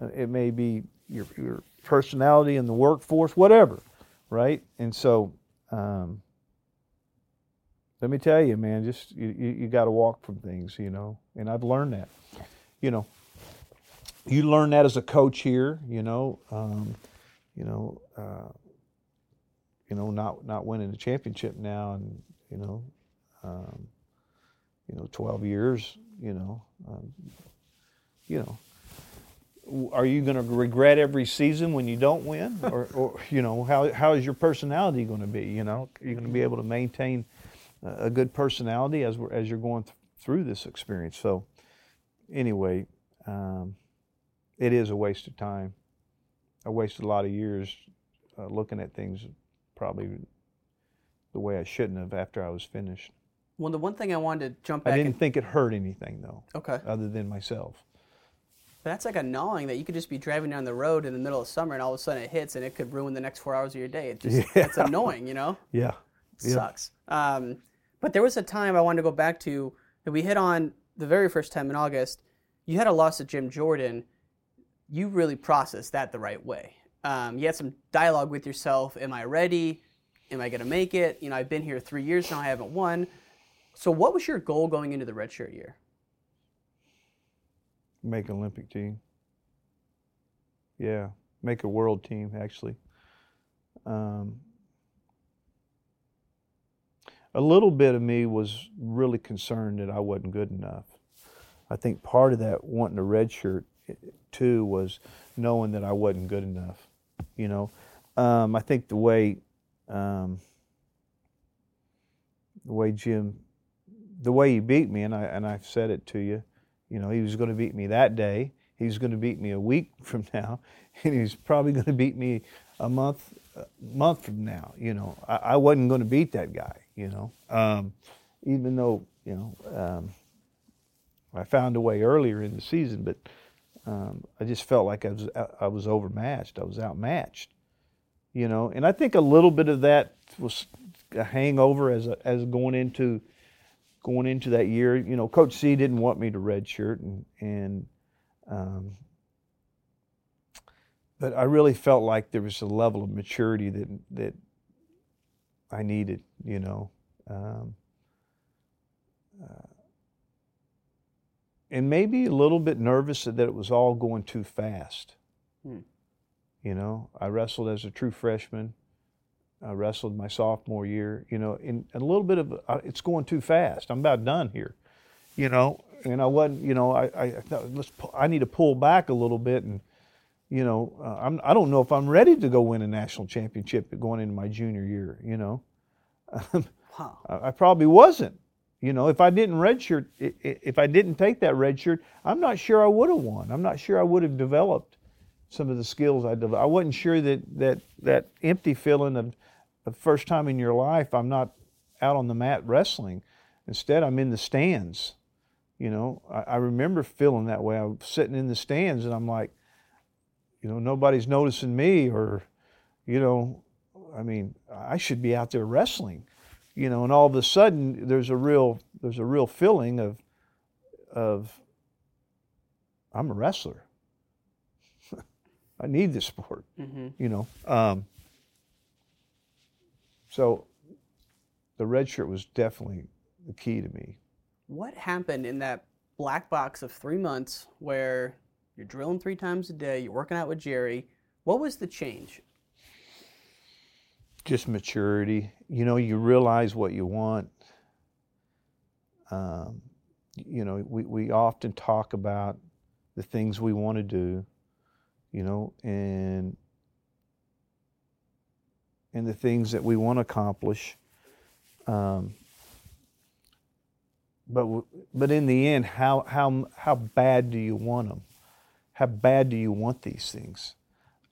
Speaker 1: uh, it may be your, your personality in the workforce, whatever, right? And so, um, let me tell you, man, just you, you, you got to walk from things, you know. And I've learned that, you know. You learn that as a coach here, you know. Um, you know, uh, you know, not not winning the championship now, and you know, um, you know, twelve years, you know, um, you know, are you going to regret every season when you don't win? Or, or you know how, how is your personality going to be you know? Are you're going to be able to maintain a good personality as we're, as you're going th- through this experience? So anyway um, it is a waste of time i wasted a lot of years uh, looking at things probably the way i shouldn't have after i was finished
Speaker 9: well the one thing i wanted to jump back
Speaker 1: i didn't
Speaker 9: and-
Speaker 1: think it hurt anything though
Speaker 9: Okay.
Speaker 1: other than myself
Speaker 9: But that's like a gnawing that you could just be driving down the road in the middle of summer and all of a sudden it hits and it could ruin the next four hours of your day. It just
Speaker 1: Yeah.
Speaker 9: it's annoying, you know?
Speaker 1: yeah
Speaker 9: It
Speaker 1: Yeah.
Speaker 9: sucks. Um, but there was a time I wanted to go back to that we hit on the very first time in August. You had a loss to Jim Jordan. You really processed that the right way. Um, you had some dialogue with yourself. Am I ready? Am I going to make it? You know, I've been here three years now. I haven't won. So, what was your goal going into the redshirt year?
Speaker 1: make an Olympic team. Yeah, make a world team actually. Um, a little bit of me was really concerned that I wasn't good enough. I think part of that wanting a red shirt too was knowing that I wasn't good enough. You know, um, I think the way um, the way Jim, the way he beat me, and I and I've said it to you, you know, he was going to beat me that day. He was going to beat me a week from now, and he's probably going to beat me a month a month from now. You know, I, I wasn't going to beat that guy. You know, um, even though you know um, I found a way earlier in the season, but um, I just felt like I was I was overmatched. I was outmatched. You know, and I think a little bit of that was a hangover as a, as going into going into that year. You know, Coach C didn't want me to redshirt, and and um, but I really felt like there was a level of maturity that that I needed. You know, um, uh, and maybe a little bit nervous that it was all going too fast.
Speaker 9: Hmm.
Speaker 1: You know, I wrestled as a true freshman. I wrestled my sophomore year. You know, and a little bit of uh, it's going too fast. I'm about done here. You know, and I wasn't. You know, I I thought let's pu- I need to pull back a little bit and. You know, uh, I'm, I don't know if I'm ready to go win a national championship going into my junior year. You know,
Speaker 9: Wow.
Speaker 1: I I probably wasn't. You know, if I didn't redshirt, if I didn't take that red shirt, I'm not sure I would have won. I'm not sure I would have developed some of the skills I developed. I wasn't sure that that that empty feeling of the first time in your life I'm not out on the mat wrestling. Instead, I'm in the stands. You know, I, I remember feeling that way. I was sitting in the stands and I'm like, you know, nobody's noticing me, or, you know, I mean, I should be out there wrestling you know, and all of a sudden there's a real there's a real feeling of of I'm a wrestler. I need this sport,
Speaker 9: Mhm.
Speaker 1: you know. Um, so the red shirt was definitely the key to me.
Speaker 9: What happened in that black box of three months where you're drilling three times a day, you're working out with Jerry? What was the change?
Speaker 1: Just maturity. You know, you realize what you want. Um, you know, we, we often talk about the things we want to do, you know, and and the things that we want to accomplish. Um, but but in the end, how how how bad do you want them? How bad do you want these things?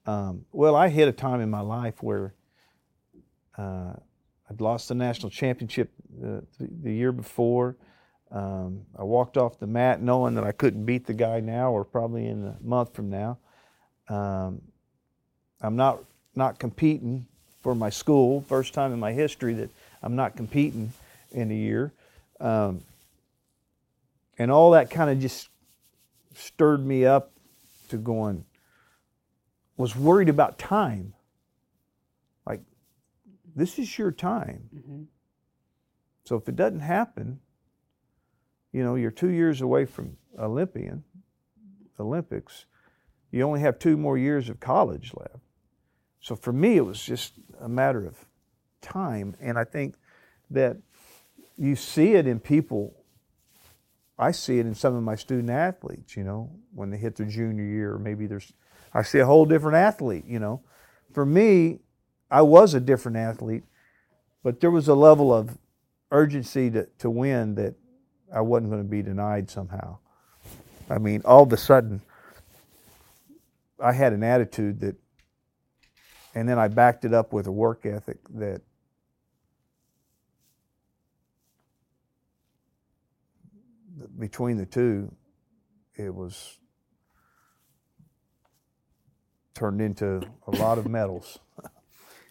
Speaker 1: Um, well, I hit a time in my life where uh, I'd lost the national championship uh, the, the year before. Um, I walked off the mat knowing that I couldn't beat the guy now or probably in a month from now. Um, I'm not not competing for my school. First time in my history that I'm not competing in a year. Um, and all that kind of just stirred me up to going, was worried about time. This is your time.
Speaker 9: Mm-hmm.
Speaker 1: So if it doesn't happen, you know, you're two years away from Olympian, Olympics. You only have two more years of college left. So for me, it was just a matter of time. And I think that you see it in people. I see it in some of my student athletes, you know, when they hit their junior year, or maybe there's, I see a whole different athlete, you know. For me, I was a different athlete, but there was a level of urgency to, to win that I wasn't going to be denied somehow. I mean, all of a sudden, I had an attitude that, and then I backed it up with a work ethic that between the two, it was turned into a lot of medals,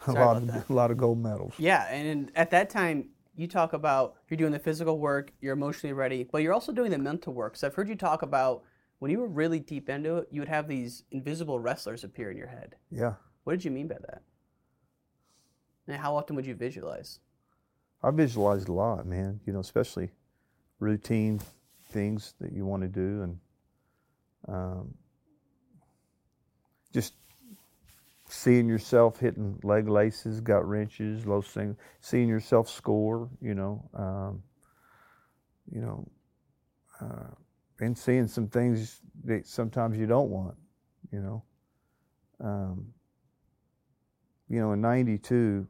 Speaker 1: a lot of
Speaker 9: that.
Speaker 1: a lot of gold medals.
Speaker 9: Yeah, and at that time, you talk about you're doing the physical work, you're emotionally ready, but you're also doing the mental work. So I've heard you talk about when you were really deep into it, you would have these invisible wrestlers appear in your head.
Speaker 1: Yeah,
Speaker 9: What did you mean by that? And how often would you visualize?
Speaker 1: I visualized a lot, man. You know, especially routine things that you want to do, and um, just seeing yourself hitting leg laces, gut wrenches, those things. Seeing yourself score, you know, um, you know, uh, and seeing some things that sometimes you don't want, you know. Um, you know, in '92.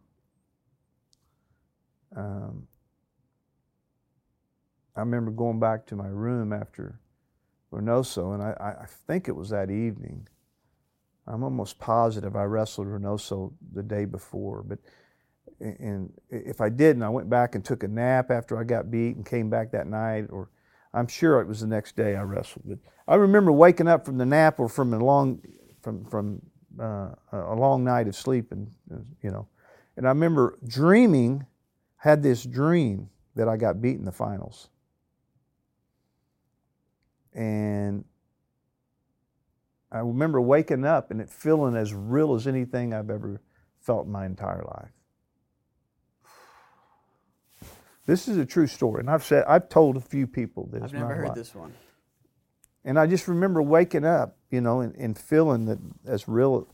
Speaker 1: Um, I remember going back to my room after Reinoso, and I I think it was that evening. I'm almost positive I wrestled Reinoso the day before, but and if I didn't, I went back and took a nap after I got beat and came back that night, or I'm sure it was the next day I wrestled. But I remember waking up from the nap or from a long from from uh, a long night of sleep, and you know, and I remember dreaming, had this dream that I got beat in the finals, and I remember waking up and it feeling as real as anything I've ever felt in my entire life. This is a true story, and I've said I've told a few people this.
Speaker 9: I've never heard
Speaker 1: lot.
Speaker 9: this one.
Speaker 1: And I just remember waking up, you know, and, and feeling that as real,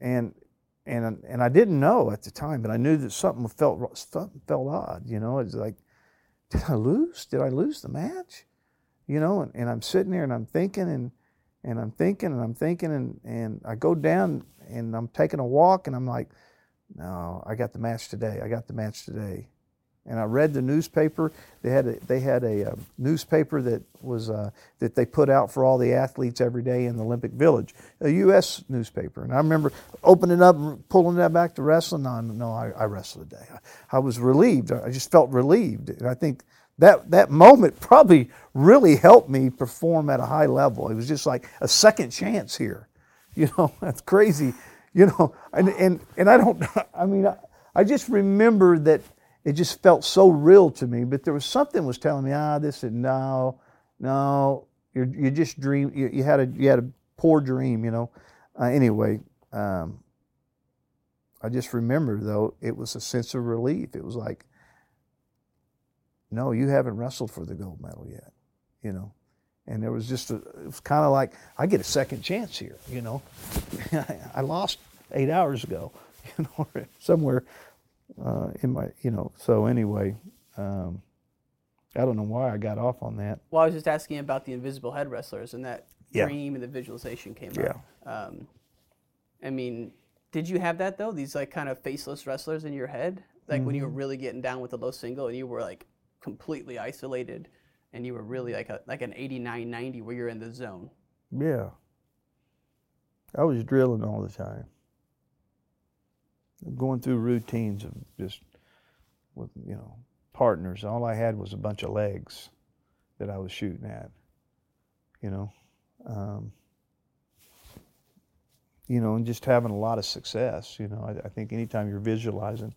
Speaker 1: and and and I didn't know at the time, but I knew that something felt something felt odd. You know, it's like, did I lose? Did I lose the match? You know, and, and I'm sitting there and I'm thinking and and I'm thinking and I'm thinking and and I go down and I'm taking a walk and I'm like, no, I got the match today. I got the match today. And I read the newspaper. They had a, they had a, uh newspaper that was uh, that they put out for all the athletes every day in the Olympic Village, a U.S. newspaper. And I remember opening up, pulling that back to wrestling. No, no, I, I wrestled today. I, I was relieved. I just felt relieved. And I think that that moment probably really helped me perform at a high level. It was just like a second chance here. You know, that's crazy. You know, and and and I don't. I mean, I, I just remember that it just felt so real to me. But there was something was telling me, ah, this is no, no. You you just dream. You, you had a you had a poor dream. You know. Uh, anyway, um, I just remember though it was a sense of relief. It was like, no, you haven't wrestled for the gold medal yet. You know. And there was just a, it was kind of like I get a second chance here, you know. I lost eight hours ago, you know, somewhere uh, in my, you know. So anyway, um, I don't know why I got off on that.
Speaker 9: Well, I was just asking about the invisible head wrestlers and that
Speaker 1: Yeah.
Speaker 9: dream and the visualization came
Speaker 1: Yeah.
Speaker 9: up. Um, I mean, Did you have that though? These like kind of faceless wrestlers in your head, like when you were
Speaker 1: Mhm.
Speaker 9: really getting down with the low single and you were like completely isolated, and you were really like a like an 89, 90 where you're in the zone.
Speaker 1: Yeah. I was drilling all the time. Going through routines of just with, you know, partners. All I had was a bunch of legs that I was shooting at. You know. Um, you know, and just having a lot of success. You know, I, I think anytime you're visualizing,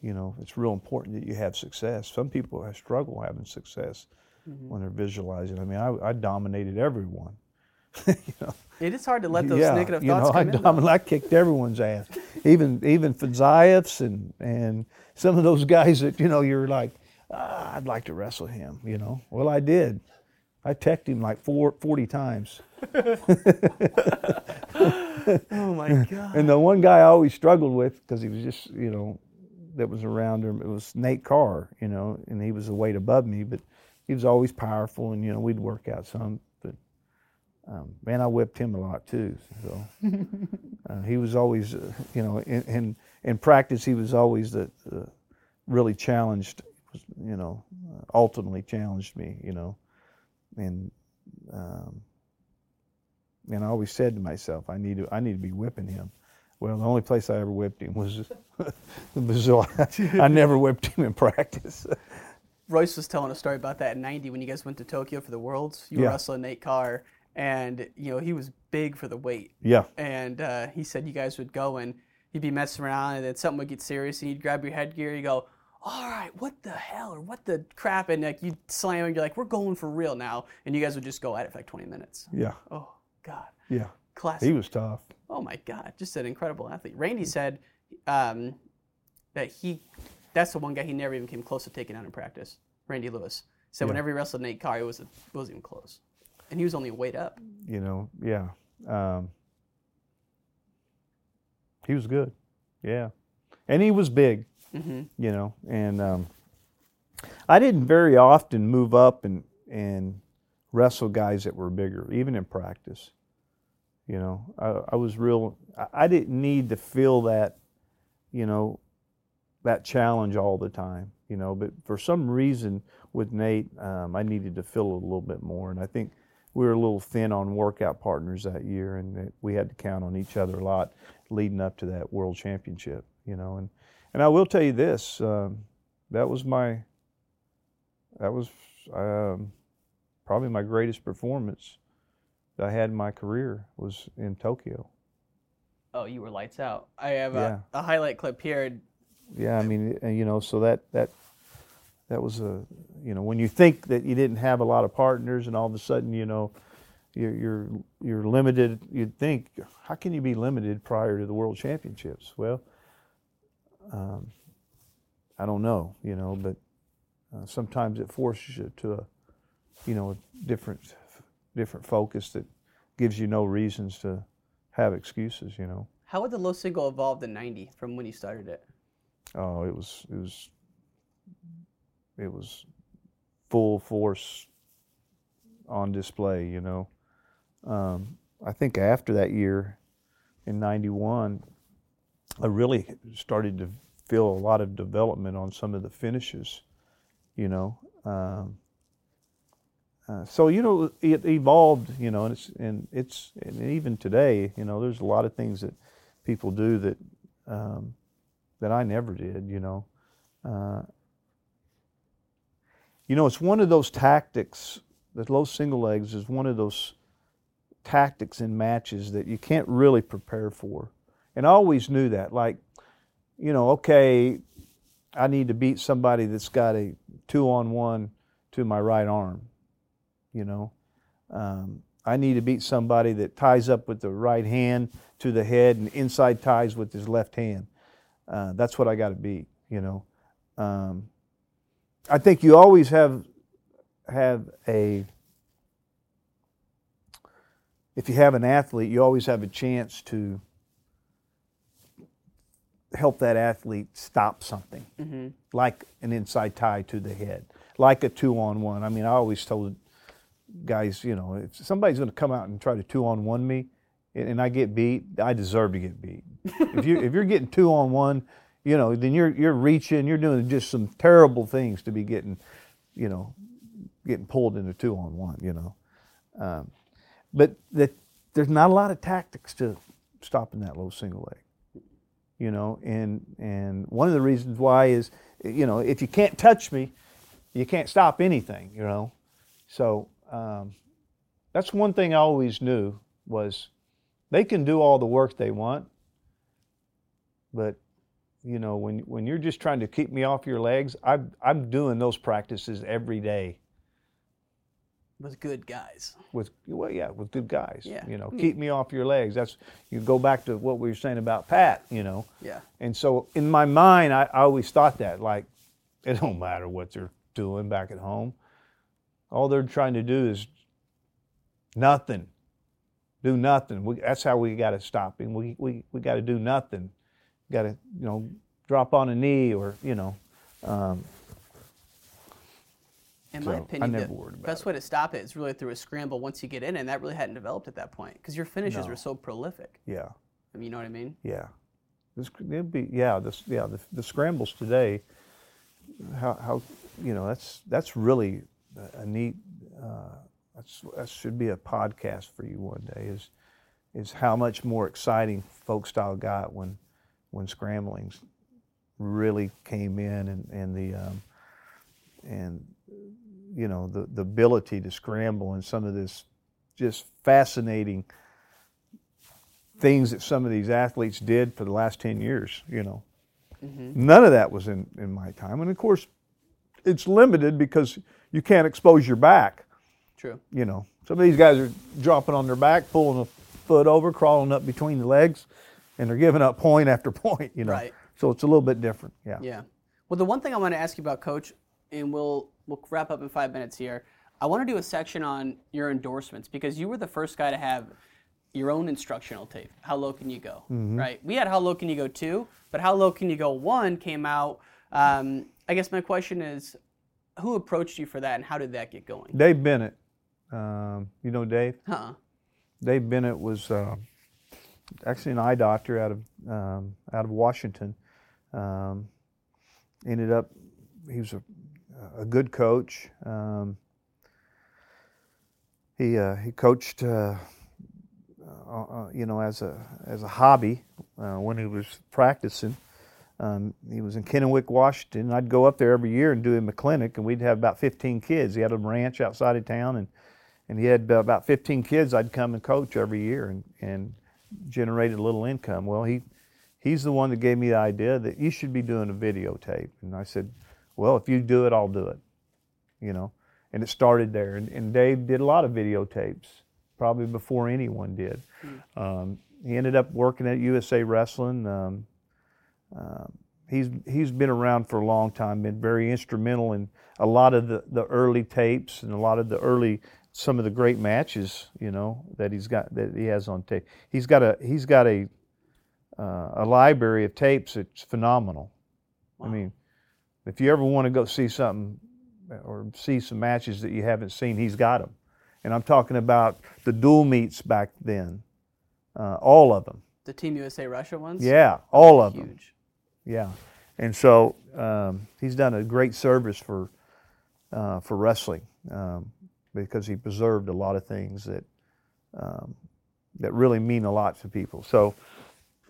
Speaker 1: you know, it's real important that you have success. Some people have struggle having success
Speaker 9: Mhm.
Speaker 1: when they're visualizing. I mean, I, I dominated everyone. you know.
Speaker 9: It is hard to let those
Speaker 1: yeah,
Speaker 9: negative
Speaker 1: you
Speaker 9: thoughts
Speaker 1: know, I,
Speaker 9: come.
Speaker 1: I,
Speaker 9: though.
Speaker 1: mean, I kicked everyone's ass, even even Fadzaev's and and some of those guys that you know you're like, ah, I'd like to wrestle him. You know, well I did. I teched him like four, 40 times.
Speaker 9: oh my god!
Speaker 1: And the one guy I always struggled with because he was just you know that was around him. It was Nate Carr, you know, and he was a weight above me, but he was always powerful, and you know we'd work out some. But um, man, I whipped him a lot too. So uh, he was always, uh, you know, in, in in practice he was always the, really challenged, you know, uh, ultimately challenged me, you know, and. Um, and I always said to myself, I need to, I need to be whipping him. Well, the only place I ever whipped him was the Brazil. I never whipped him in practice.
Speaker 9: Royce was telling a story about that in '90 when you guys went to Tokyo for the Worlds. You were
Speaker 1: Yeah.
Speaker 9: wrestling Nate Carr, and you know he was big for the weight.
Speaker 1: Yeah.
Speaker 9: And uh, he said you guys would go and you'd be messing around, and then something would get serious, and you'd grab your headgear, you go, "All right, what the hell or what the crap?" And like you'd slam, and you're like, "We're going for real now," and you guys would just go at it for like 20 minutes.
Speaker 1: Yeah.
Speaker 9: Oh God.
Speaker 1: Yeah.
Speaker 9: Classic.
Speaker 1: He was tough.
Speaker 9: Oh my God, just an incredible athlete. Randy said um, that he, that's the one guy he never even came close to taking out in practice. Randy Lewis said
Speaker 1: Yeah.
Speaker 9: whenever he wrestled Nate Carr, it was it wasn't even close, and he was only a weight up.
Speaker 1: You know, yeah. Um, he was good. Yeah. And he was big,
Speaker 9: Mhm.
Speaker 1: you know, and um, I didn't very often move up and, and wrestle guys that were bigger, even in practice. You know, I, I was real, I, I didn't need to feel that, you know, that challenge all the time, you know, but for some reason with Nate, um, I needed to feel it a little bit more. And I think we were a little thin on workout partners that year, and we had to count on each other a lot leading up to that world championship, you know. And, and I will tell you this um, that was my, that was um, probably my greatest performance I had in my career was in Tokyo.
Speaker 9: Oh, you were lights out. I have
Speaker 1: Yeah.
Speaker 9: a, a highlight clip here.
Speaker 1: Yeah, I mean, you know, so that that that was a, you know, when you think that you didn't have a lot of partners, and all of a sudden, you know, you're you're you're limited. You'd think, how can you be limited prior to the World Championships? Well, um, I don't know, you know, but uh, sometimes it forces you to a, you know, a different different focus that gives you no reasons to have excuses, you know.
Speaker 9: How would the low single evolved in '90 from when you started it?
Speaker 1: Oh, it was it was it was full force on display. You know, um, I think after that year in '91, I really started to feel a lot of development on some of the finishes. You know. Um, uh, so you know it evolved, you know, and it's and it's and even today, you know, there's a lot of things that people do that um, that I never did, you know. Uh, you know, it's one of those tactics. The low single legs is one of those tactics in matches that you can't really prepare for, and I always knew that. Like, you know, okay, I need to beat somebody that's got a two-on-one to my right arm. You know, um, I need to beat somebody that ties up with the right hand to the head and inside ties with his left hand. Uh, that's what I got to beat. You know, um, I think you always have have a if you have an athlete, you always have a chance to help that athlete stop something,
Speaker 9: Mhm.
Speaker 1: like an inside tie to the head, like a two on one. I mean, I always told guys, you know, if somebody's going to come out and try to two on one me, and, and I get beat, I deserve to get beat. if you if you're getting two on one, you know, then you're you're reaching, you're doing just some terrible things to be getting, you know, getting pulled into two on one. You know, um, but that there's not a lot of tactics to stopping that low single leg. You know, and and one of the reasons why is, you know, if you can't touch me, you can't stop anything. You know, so um, that's one thing I always knew was they can do all the work they want, but you know when when you're just trying to keep me off your legs, I'm I'm doing those practices every day
Speaker 9: With good guys.
Speaker 1: with well yeah with good guys.
Speaker 9: Yeah.
Speaker 1: You know, keep me off your legs. That's you go back to what we were saying about Pat. You know.
Speaker 9: Yeah.
Speaker 1: And so in my mind, I, I always thought that like it don't matter what they're doing back at home. All they're trying to do is nothing. Do nothing. We, that's how we got to stop him. We we we got to do nothing. Got to you know drop on a knee or you know. Um,
Speaker 9: In
Speaker 1: So,
Speaker 9: my opinion, the best way to stop it is really through a scramble once you get in, and that really hadn't developed at that point because your finishes
Speaker 1: No.
Speaker 9: were so prolific.
Speaker 1: yeah.
Speaker 9: I mean, you know what I mean?
Speaker 1: Yeah, this it'd be yeah this yeah the, the scrambles today. How how you know that's that's really a, a neat. Uh, that's that should be a podcast for you one day. Is is how much more exciting folk style got when when scramblings really came in and and the um, and you know the the ability to scramble and some of this just fascinating things that some of these athletes did for the last 10 years, you know. None of that was in, in my time. And of course, it's limited because you can't expose your back,
Speaker 9: True.
Speaker 1: you know. Some of these guys are dropping on their back, pulling a foot over, crawling up between the legs, and they're giving up point after point, you know.
Speaker 9: Right.
Speaker 1: So it's a little bit different, yeah.
Speaker 9: Yeah. Well, the one thing I want to ask you about, Coach, and we'll we'll wrap up in five minutes here. I want to do a section on your endorsements because you were the first guy to have your own instructional tape. How low can you go?
Speaker 1: Mhm.
Speaker 9: Right. We had how low can you go two, but how low can you go one came out. Um, I guess my question is, who approached you for that, and how did that get going?
Speaker 1: Dave Bennett, um, you know Dave?
Speaker 9: Huh.
Speaker 1: Dave Bennett was uh, actually an eye doctor out of um, out of Washington. Um, ended up, he was a, a good coach. Um, he uh, he coached, uh, uh, uh, you know, as a as a hobby uh, when he was practicing. Um, he was in Kennewick, Washington. I'd go up there every year and do him a clinic, and we'd have about 15 kids. He had a ranch outside of town, and and he had about 15 kids I'd come and coach every year and, and generated a little income. Well, he he's the one that gave me the idea that you should be doing a videotape. And I said, well, if you do it, I'll do it. You know, and it started there. And, and Dave did a lot of videotapes, probably before anyone did. Um, he ended up working at USA Wrestling. Um, um, he's he's been around for a long time, been very instrumental in a lot of the, the early tapes and a lot of the early some of the great matches, you know, that he's got that he has on tape. He's got a he's got a uh, a library of tapes that's phenomenal. I mean, if you ever want to go see something or see some matches that you haven't seen, he's got them. And I'm talking about the dual meets back then, uh, all of them.
Speaker 9: The Team USA Russia ones.
Speaker 1: Yeah, all of them. Yeah, and so um, he's done a great service for uh, for wrestling um, because he preserved a lot of things that um, that really mean a lot to people. So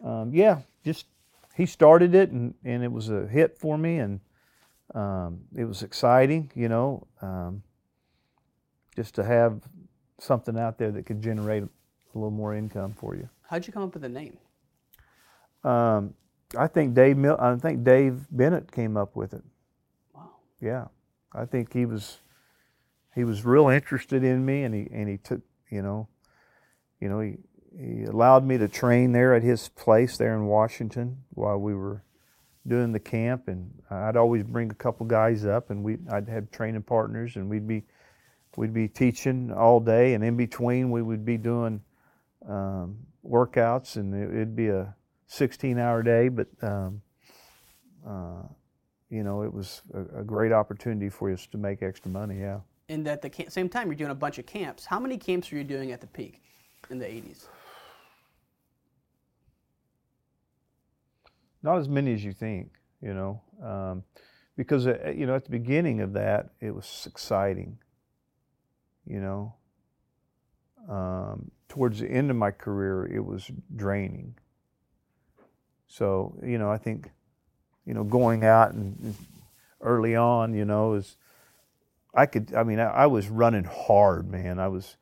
Speaker 1: um, yeah, just he started it and, and it was a hit for me and um, it was exciting, you know, um, just to have something out there that could generate a little more income for you.
Speaker 9: How'd you come up with the name?
Speaker 1: Um, I think Dave Mil- I think Dave Bennett came up with it.
Speaker 9: Wow.
Speaker 1: Yeah, I think he was he was real interested in me, and he and he took you know, you know he he allowed me to train there at his place there in Washington while we were doing the camp, and I'd always bring a couple guys up, and we I'd have training partners, and we'd be we'd be teaching all day, and in between we would be doing um, workouts, and it, it'd be a 16 hour day, but um, uh, you know, it was a, a great opportunity for us to make extra money. Yeah.
Speaker 9: And at the same time, you're doing a bunch of camps. How many camps were you doing at the peak in the 80s?
Speaker 1: not as many as you think, you know, um, because uh, you know at the beginning of that it was exciting, you know. Um, towards the end of my career, it was draining. So you know, I think, you know, going out and early on, you know, is I could. I mean, I, I was running hard, man. I was,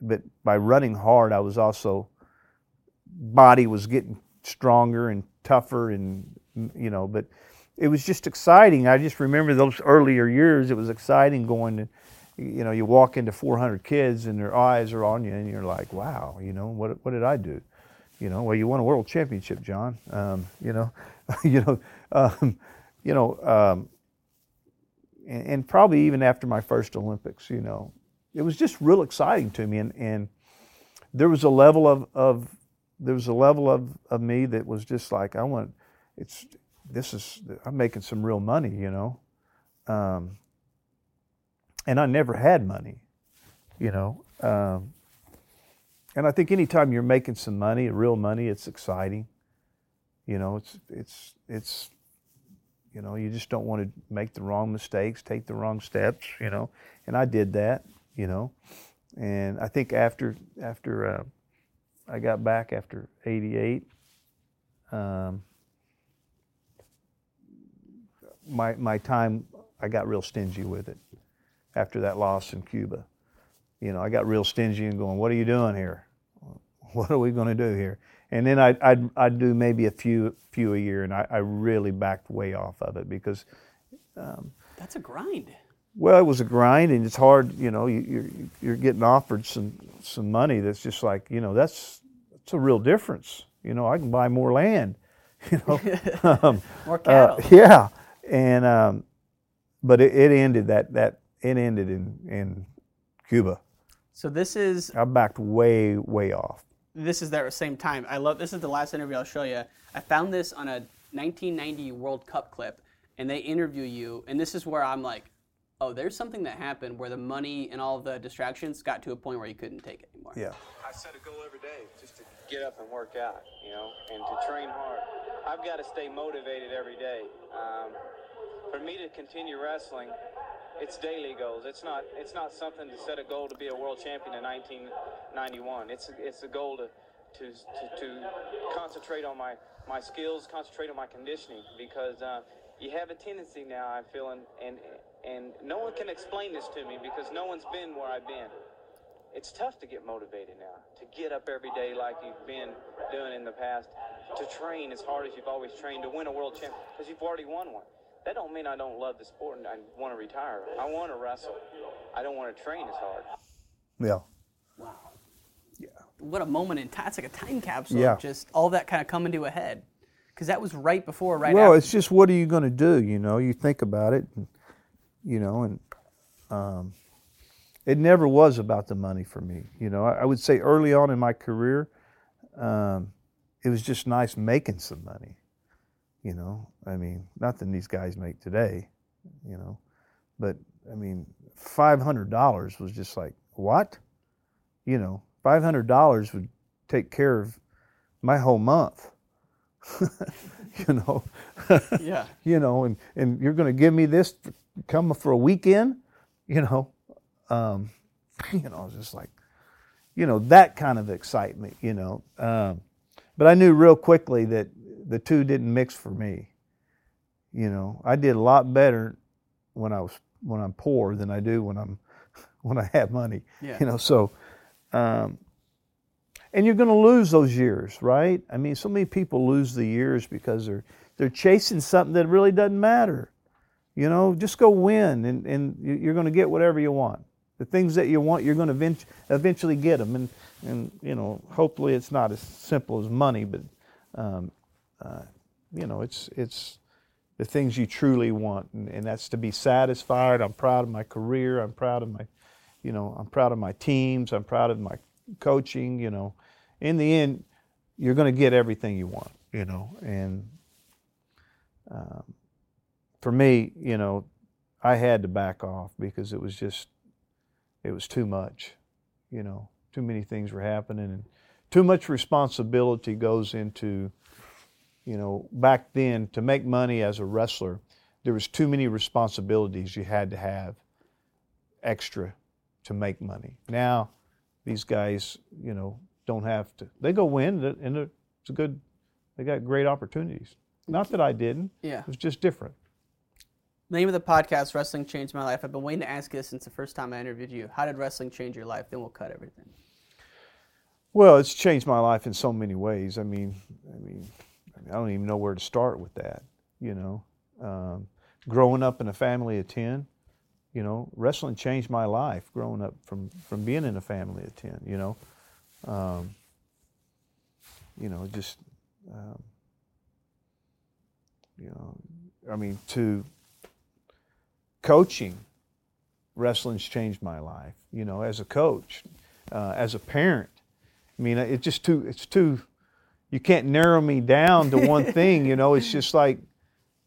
Speaker 1: but by running hard, I was also body was getting stronger and tougher, and you know, but it was just exciting. I just remember those earlier years. It was exciting going to you know, you walk into 400 kids and their eyes are on you, and you're like, wow, you know, what what did I do? You know, well, you won a world championship, John. Um, you know, you know, um, you know, um, and, and, probably even after my first Olympics, you know, it was just real exciting to me, and and there was a level of of there was a level of of me that was just like, I want, it's this is I'm making some real money, you know. Um, and I never had money, you know. Um, and I think anytime you're making some money, real money, it's exciting. You know, it's it's it's you know, you just don't want to make the wrong mistakes, take the wrong steps, you know. And I did that, you know. And I think after after uh, I got back after '88, um, my my time I got real stingy with it after that loss in Cuba. You know, I got real stingy and going, "What are you doing here? What are we going to do here?" And then I'd, I'd, I'd do maybe a few few a year, and I, I really backed way off of it because
Speaker 9: um, that's a grind.
Speaker 1: Well, it was a grind, and it's hard. You know, you, you're you're getting offered some some money that's just like you know that's that's a real difference. You know, I can buy more land. You know,
Speaker 9: um, more cattle.
Speaker 1: Uh, yeah, and um, but it, it ended that that it ended in, in Cuba.
Speaker 9: So this is
Speaker 1: I backed way, way off.
Speaker 9: This is their same time. I love this is the last interview I'll show you. I found this on a 1990 World Cup clip, and they interview you, and this is where I'm like, oh, there's something that happened where the money and all the distractions got to a point where you couldn't take it anymore.
Speaker 1: Yeah.
Speaker 11: I set a goal every day just to get up and work out, you know, and to train hard. I've got to stay motivated every day. Um, for me to continue wrestling, it's daily goals. It's not it's not something to set a goal to be a world champion in 1991. It's it's a goal to to to, to concentrate on my my skills, concentrate on my conditioning because uh, you have a tendency now. I'm feeling and and no one can explain this to me because no one's been where I've been. It's tough to get motivated now, to get up every day like you've been doing in the past, to train as hard as you've always trained, to win a world champion because you've already won one. That don't mean I don't love the sport and I want to retire. I want to wrestle. I don't want to train as hard.
Speaker 1: Yeah.
Speaker 9: Wow. Yeah. What a moment in time. It's like a time capsule.
Speaker 1: Yeah.
Speaker 9: Just all that kind of coming to a head. Because that was right before, right
Speaker 1: well,
Speaker 9: after.
Speaker 1: it's just what are you going to do? You know, you think about it, and, you know, and um, it never was about the money for me. You know, I, I would say early on in my career, um, it was just nice making some money. You know, I mean, nothing these guys make today, you know, but I mean, five hundred dollars was just like what? You know, five hundred dollars would take care of my whole month. you know,
Speaker 9: yeah.
Speaker 1: you know, and and you're going to give me this for, come for a weekend, you know, um, you know, I was just like, you know, that kind of excitement, you know. Um, but I knew real quickly that the two didn't mix for me. You know, I did a lot better when I was when I'm poor than I do when I'm when I have money.
Speaker 9: Yeah.
Speaker 1: You know, so um, and you're going to lose those years, right? I mean, so many people lose the years because they're they're chasing something that really doesn't matter. You know, just go win, and and you're going to get whatever you want. The things that you want, you're going to eventually get them, and and you know, hopefully, it's not as simple as money, but um, uh, you know, it's it's the things you truly want, and, and, that's to be satisfied. I'm proud of my career. I'm proud of my, you know, I'm proud of my teams. I'm proud of my coaching. You know, in the end, you're going to get everything you want. You know, and um, for me, you know, I had to back off because it was just, it was too much. You know, too many things were happening, and too much responsibility goes into you know, back then to make money as a wrestler, there was too many responsibilities you had to have extra to make money. Now, these guys, you know, don't have to. They go win, and it's a good. They got great opportunities. Not that I didn't.
Speaker 9: Yeah.
Speaker 1: It was just different.
Speaker 9: Name of the podcast, Wrestling Changed My Life. I've been waiting to ask you this since the first time I interviewed you. How did wrestling change your life? Then we'll cut everything.
Speaker 1: Well, it's changed my life in so many ways. I mean, I mean, I, mean, I don't even know where to start with that. You know, um, growing up in a family of ten, you know, wrestling changed my life. Growing up from from being in a family of ten, you know, um, you know, just um, you know, I mean, to coaching, wrestling's changed my life. You know, as a coach, uh, as a parent. I mean, it's just too. It's too. You can't narrow me down to one thing. You know, it's just like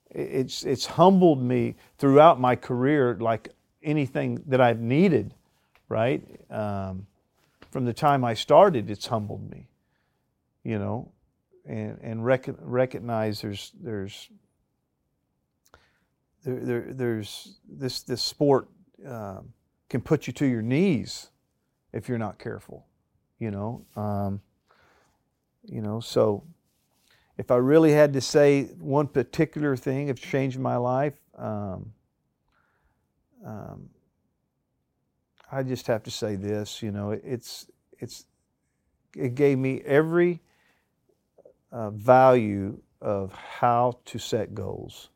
Speaker 1: it's it's humbled me throughout my career, like anything that I've needed. Right um, from the time I started, it's humbled me. You know, and and rec- recognize there's there's there, there, there's this this sport um, can put you to your knees if you're not careful you know um, you know so if i really had to say one particular thing that's changed my life um, um, i just have to say this you know it's it's it gave me every uh, value of how to set goals.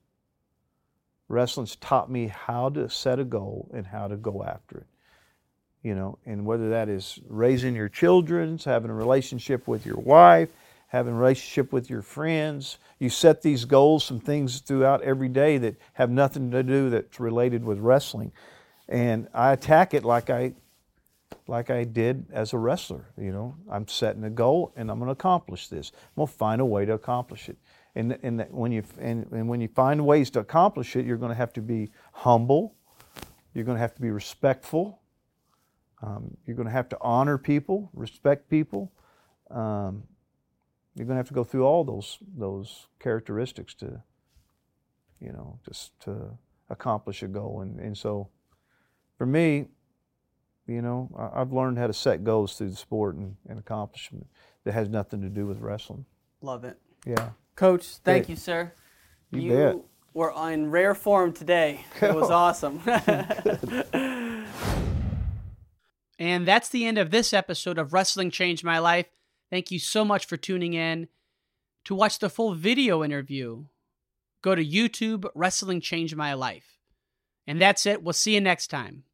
Speaker 1: Wrestling's taught me how to set a goal and how to go after it you know and whether that is raising your children having a relationship with your wife having a relationship with your friends. You set these goals some things throughout every day that have nothing to do that's related with wrestling. And i attack it like i like i did as a wrestler you know. I'm setting a goal and i'm going to accomplish this. I'm going to find a way to accomplish it. And, and when you and, and when you find ways to accomplish it, you're going to have to be humble. You're going to have to be respectful. Um, you're going to have to honor people, respect people. Um, you're going to have to go through all those those characteristics to, you know, just to accomplish a goal. And and so, for me, you know, I, have learned how to set goals through the sport and, and accomplishment that has nothing to do with wrestling.
Speaker 9: Love it.
Speaker 1: Yeah.
Speaker 9: Coach, thank you, sir.
Speaker 1: You, you bet.
Speaker 9: were in rare form today. It was awesome. and that's the end of this episode of Wrestling Changed My Life. Thank you so much for tuning in. To watch the full video interview, go to YouTube Wrestling Changed My Life. And that's it. We'll see you next time.